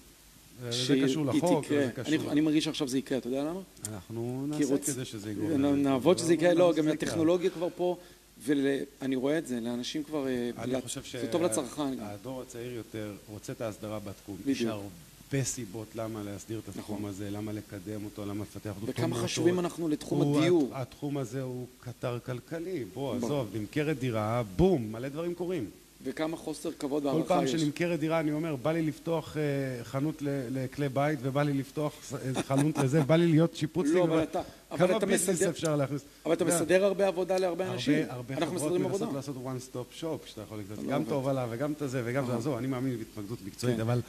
זה קשור לחוק, זה קשור... אני, אני מרגיש שעכשיו זה יקרה, אתה יודע למה? אנחנו נעשה רוצ... כדי שזה יגרום. נעבוד שזה יקרה, לא, גם הטכנולוגיה כבר פה, ואני רואה את זה, לאנשים כבר... אה, אני חושב זה טוב לצרכן. הדור הצעיר יותר רוצה את ההסדרה בתחום. יש הרבה סיבות למה להסדיר את התחום נכון. הזה, למה לקדם אותו, למה לפתח אותו. וכמה חשובים אנחנו לתחום הדיור. התחום הזה הוא קטר כלכלי. בוא, עזוב, נמכרת דירה, בום, מלא דברים קורים. וכמה חוסר כבוד והערכה יש. כל פעם שנמכרת דירה אני אומר, בא לי לפתוח uh, חנות לכלי בית ובא לי לפתוח חנות לזה, בא לי להיות שיפוצניק. לא, אבל אתה... כמה ביזנס אפשר להכניס? אבל אתה מסדר הרבה עבודה להרבה אנשים. הרבה חברות מנסות לעשות one stop shop, שאתה יכול לקנות לא גם את ההובלה וגם את זה וגם את זה. עזוב, אני מאמין בהתמקדות מקצועית, כן. אבל...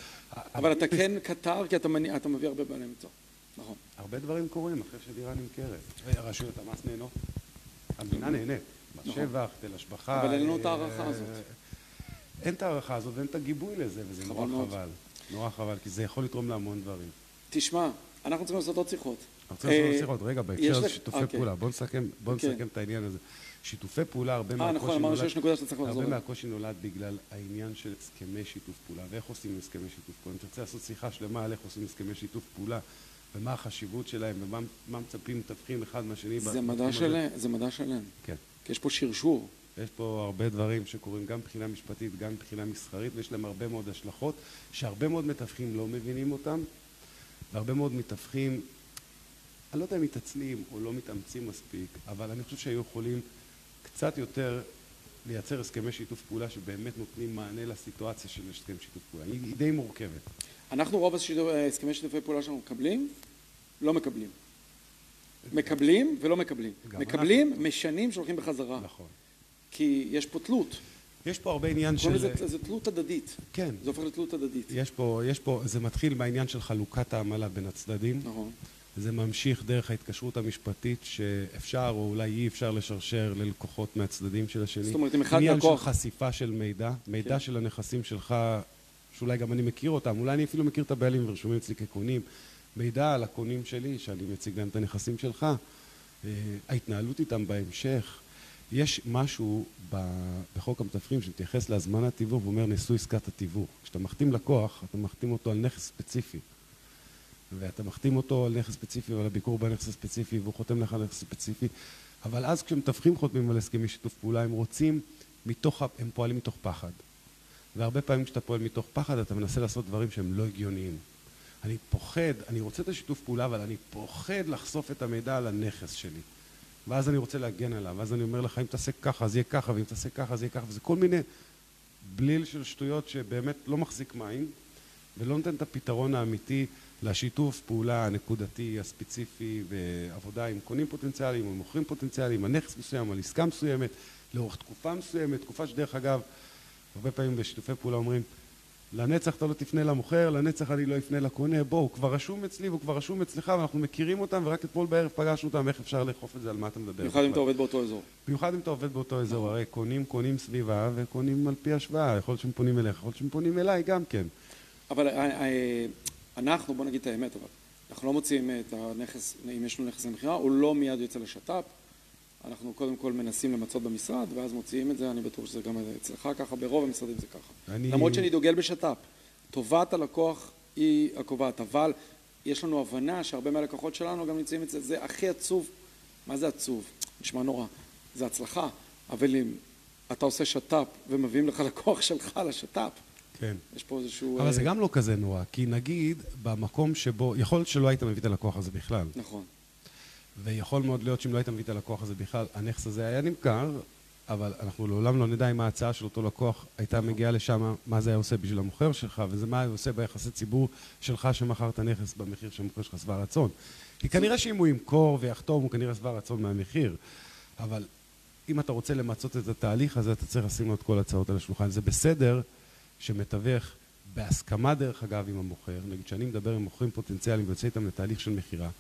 אבל אתה כן קטר כי אתה מביא הרבה בעלי מקצוע. נכון. הרבה דברים קורים אחרי שדירה נמכרת. רשויות המס נהנות. המדינה נהנית. נכון. בשבח, תל השבחה. אבל אין לנו את ההערכה הזאת. אין את ההערכה הזאת ואין את הגיבוי לזה, וזה נורא חבל. נורא חבל, כי זה יכול לתרום להמון דברים. תשמע, אנחנו צריכים לעשות עוד שיחות. אנחנו צריכים לעשות עוד אה, שיחות. רגע, בהקשר של שיתופי אוקיי. פעולה, בואו נסכם אוקיי. נסכם את העניין הזה. שיתופי פעולה, הרבה אה, נכון, מהקושי נולד, הרבה מהקושי נולד בגלל העניין של הסכמי שיתוף פעולה, ואיך עושים הסכמי שיתוף פעולה. אני רוצה לעשות שיחה שלמה על איך עושים הסכמי שיתוף פעולה, ומה החשיבות שלהם, ומה מצפים מתווכים אחד מהשני. זה מדע שלם, זה מדע שלם. כן. כי יש פה שרשור. יש פה הרבה דברים שקורים גם מבחינה משפטית, גם מבחינה מסחרית, ויש להם הרבה מאוד השלכות, שהרבה מאוד מתווכים לא מבינים אותם, והרבה מאוד מתווכים, אני לא יודע אם מתעצלים או לא מתאמצים מספיק, אבל אני חושב שהיו יכולים קצת יותר לייצר הסכמי שיתוף פעולה שבאמת נותנים מענה לסיטואציה של הסכם שיתוף פעולה. היא די מורכבת. אנחנו רוב הסכמי שיתופי פעולה שאנחנו מקבלים, לא מקבלים. מקבלים ולא מקבלים. מקבלים, אנחנו. משנים, שולחים בחזרה. נכון. כי יש פה תלות. יש פה הרבה עניין של... זה, זה תלות הדדית. כן. זה הופך לתלות הדדית. יש פה, יש פה, זה מתחיל מהעניין של חלוקת העמלה בין הצדדים. נכון. זה ממשיך דרך ההתקשרות המשפטית שאפשר או אולי אי אפשר לשרשר ללקוחות מהצדדים של השני. זאת אומרת, אם אחד לקוח... עניין של חשיפה של מידע, מידע כן. של הנכסים שלך, שאולי גם אני מכיר אותם, אולי אני אפילו מכיר את הבעלים ורשומים אצלי כקונים, מידע על הקונים שלי, שאני מציג להם את הנכסים שלך, אה, ההתנהלות איתם בהמשך, יש משהו בחוק המתווכים שמתייחס להזמנת תיווך ואומר נשוא עסקת התיווך. כשאתה מחתים לקוח, אתה מחתים אותו על נכס ספציפי. ואתה מחתים אותו על נכס ספציפי ועל הביקור בנכס הספציפי והוא חותם לך על נכס ספציפי אבל אז כשמתווכים חותמים על הסכמי שיתוף פעולה הם רוצים מתוך, הם פועלים מתוך פחד והרבה פעמים כשאתה פועל מתוך פחד אתה מנסה לעשות דברים שהם לא הגיוניים אני פוחד, אני רוצה את השיתוף פעולה אבל אני פוחד לחשוף את המידע על הנכס שלי ואז אני רוצה להגן עליו, ואז אני אומר לך, אם תעשה ככה, אז יהיה ככה, ואם תעשה ככה, אז יהיה ככה, וזה כל מיני בליל של שטויות שבאמת לא מחזיק מים, ולא נותן את הפתרון האמיתי לשיתוף פעולה הנקודתי, הספציפי, בעבודה עם קונים פוטנציאליים, או מוכרים פוטנציאליים, על נכס מסוים, על עסקה מסוימת, לאורך תקופה מסוימת, תקופה שדרך אגב, הרבה פעמים בשיתופי פעולה אומרים, לנצח אתה לא תפנה למוכר, לנצח אני לא אפנה לקונה, בוא, הוא כבר רשום אצלי והוא כבר רשום אצלך ואנחנו מכירים אותם ורק אתמול בערב פגשנו אותם, איך אפשר לאכוף את זה, על מה אתה מדבר? במיוחד אם אתה עובד באותו אזור. במיוחד אם אתה עובד באותו אזור, הרי קונים, קונים סביבה וקונים על פי השוואה, יכול להיות שהם פונים אליך, יכול להיות שהם פונים אליי גם כן. אבל אנחנו, בוא נגיד את האמת, אבל אנחנו לא מוציאים את הנכס, אם יש לנו נכס למכירה, הוא לא מיד יוצא לשת"פ, אנחנו קודם כל מנסים למצות במשרד ואז מוציאים את זה, אני בטוח שזה גם אצלך ככה, ברוב המשרדים זה ככה. אני... למרות שאני דוגל בשת"פ, טובת הלקוח היא הקובעת, אבל יש לנו הבנה שהרבה מהלקוחות שלנו גם נמצאים אצל זה, הכי עצוב, מה זה עצוב? נשמע נורא, זה הצלחה, אבל אם אתה עושה שת"פ ומביאים לך לקוח שלך לשת"פ, כן. יש פה איזשהו... אבל זה גם לא כזה נורא, כי נגיד במקום שבו, יכול להיות שלא היית מביא את הלקוח הזה בכלל. נכון. ויכול מאוד להיות שאם לא היית מביא את הלקוח הזה בכלל, הנכס הזה היה נמכר, אבל אנחנו לעולם לא נדע אם ההצעה של אותו לקוח הייתה מגיעה לשם, מה זה היה עושה בשביל המוכר שלך, וזה מה היה עושה ביחסי ציבור שלך שמכר את הנכס במחיר שהמוכר שלך שבע רצון. כי כנראה שאם הוא ימכור ויחתום, הוא כנראה שבע רצון מהמחיר. אבל אם אתה רוצה למצות את התהליך הזה, אתה צריך לשים לו את כל הצעות על השולחן. זה בסדר שמתווך בהסכמה דרך אגב עם המוכר, נגיד שאני מדבר עם מוכרים פוטנציאליים ויוצא איתם לתהליך של מכירה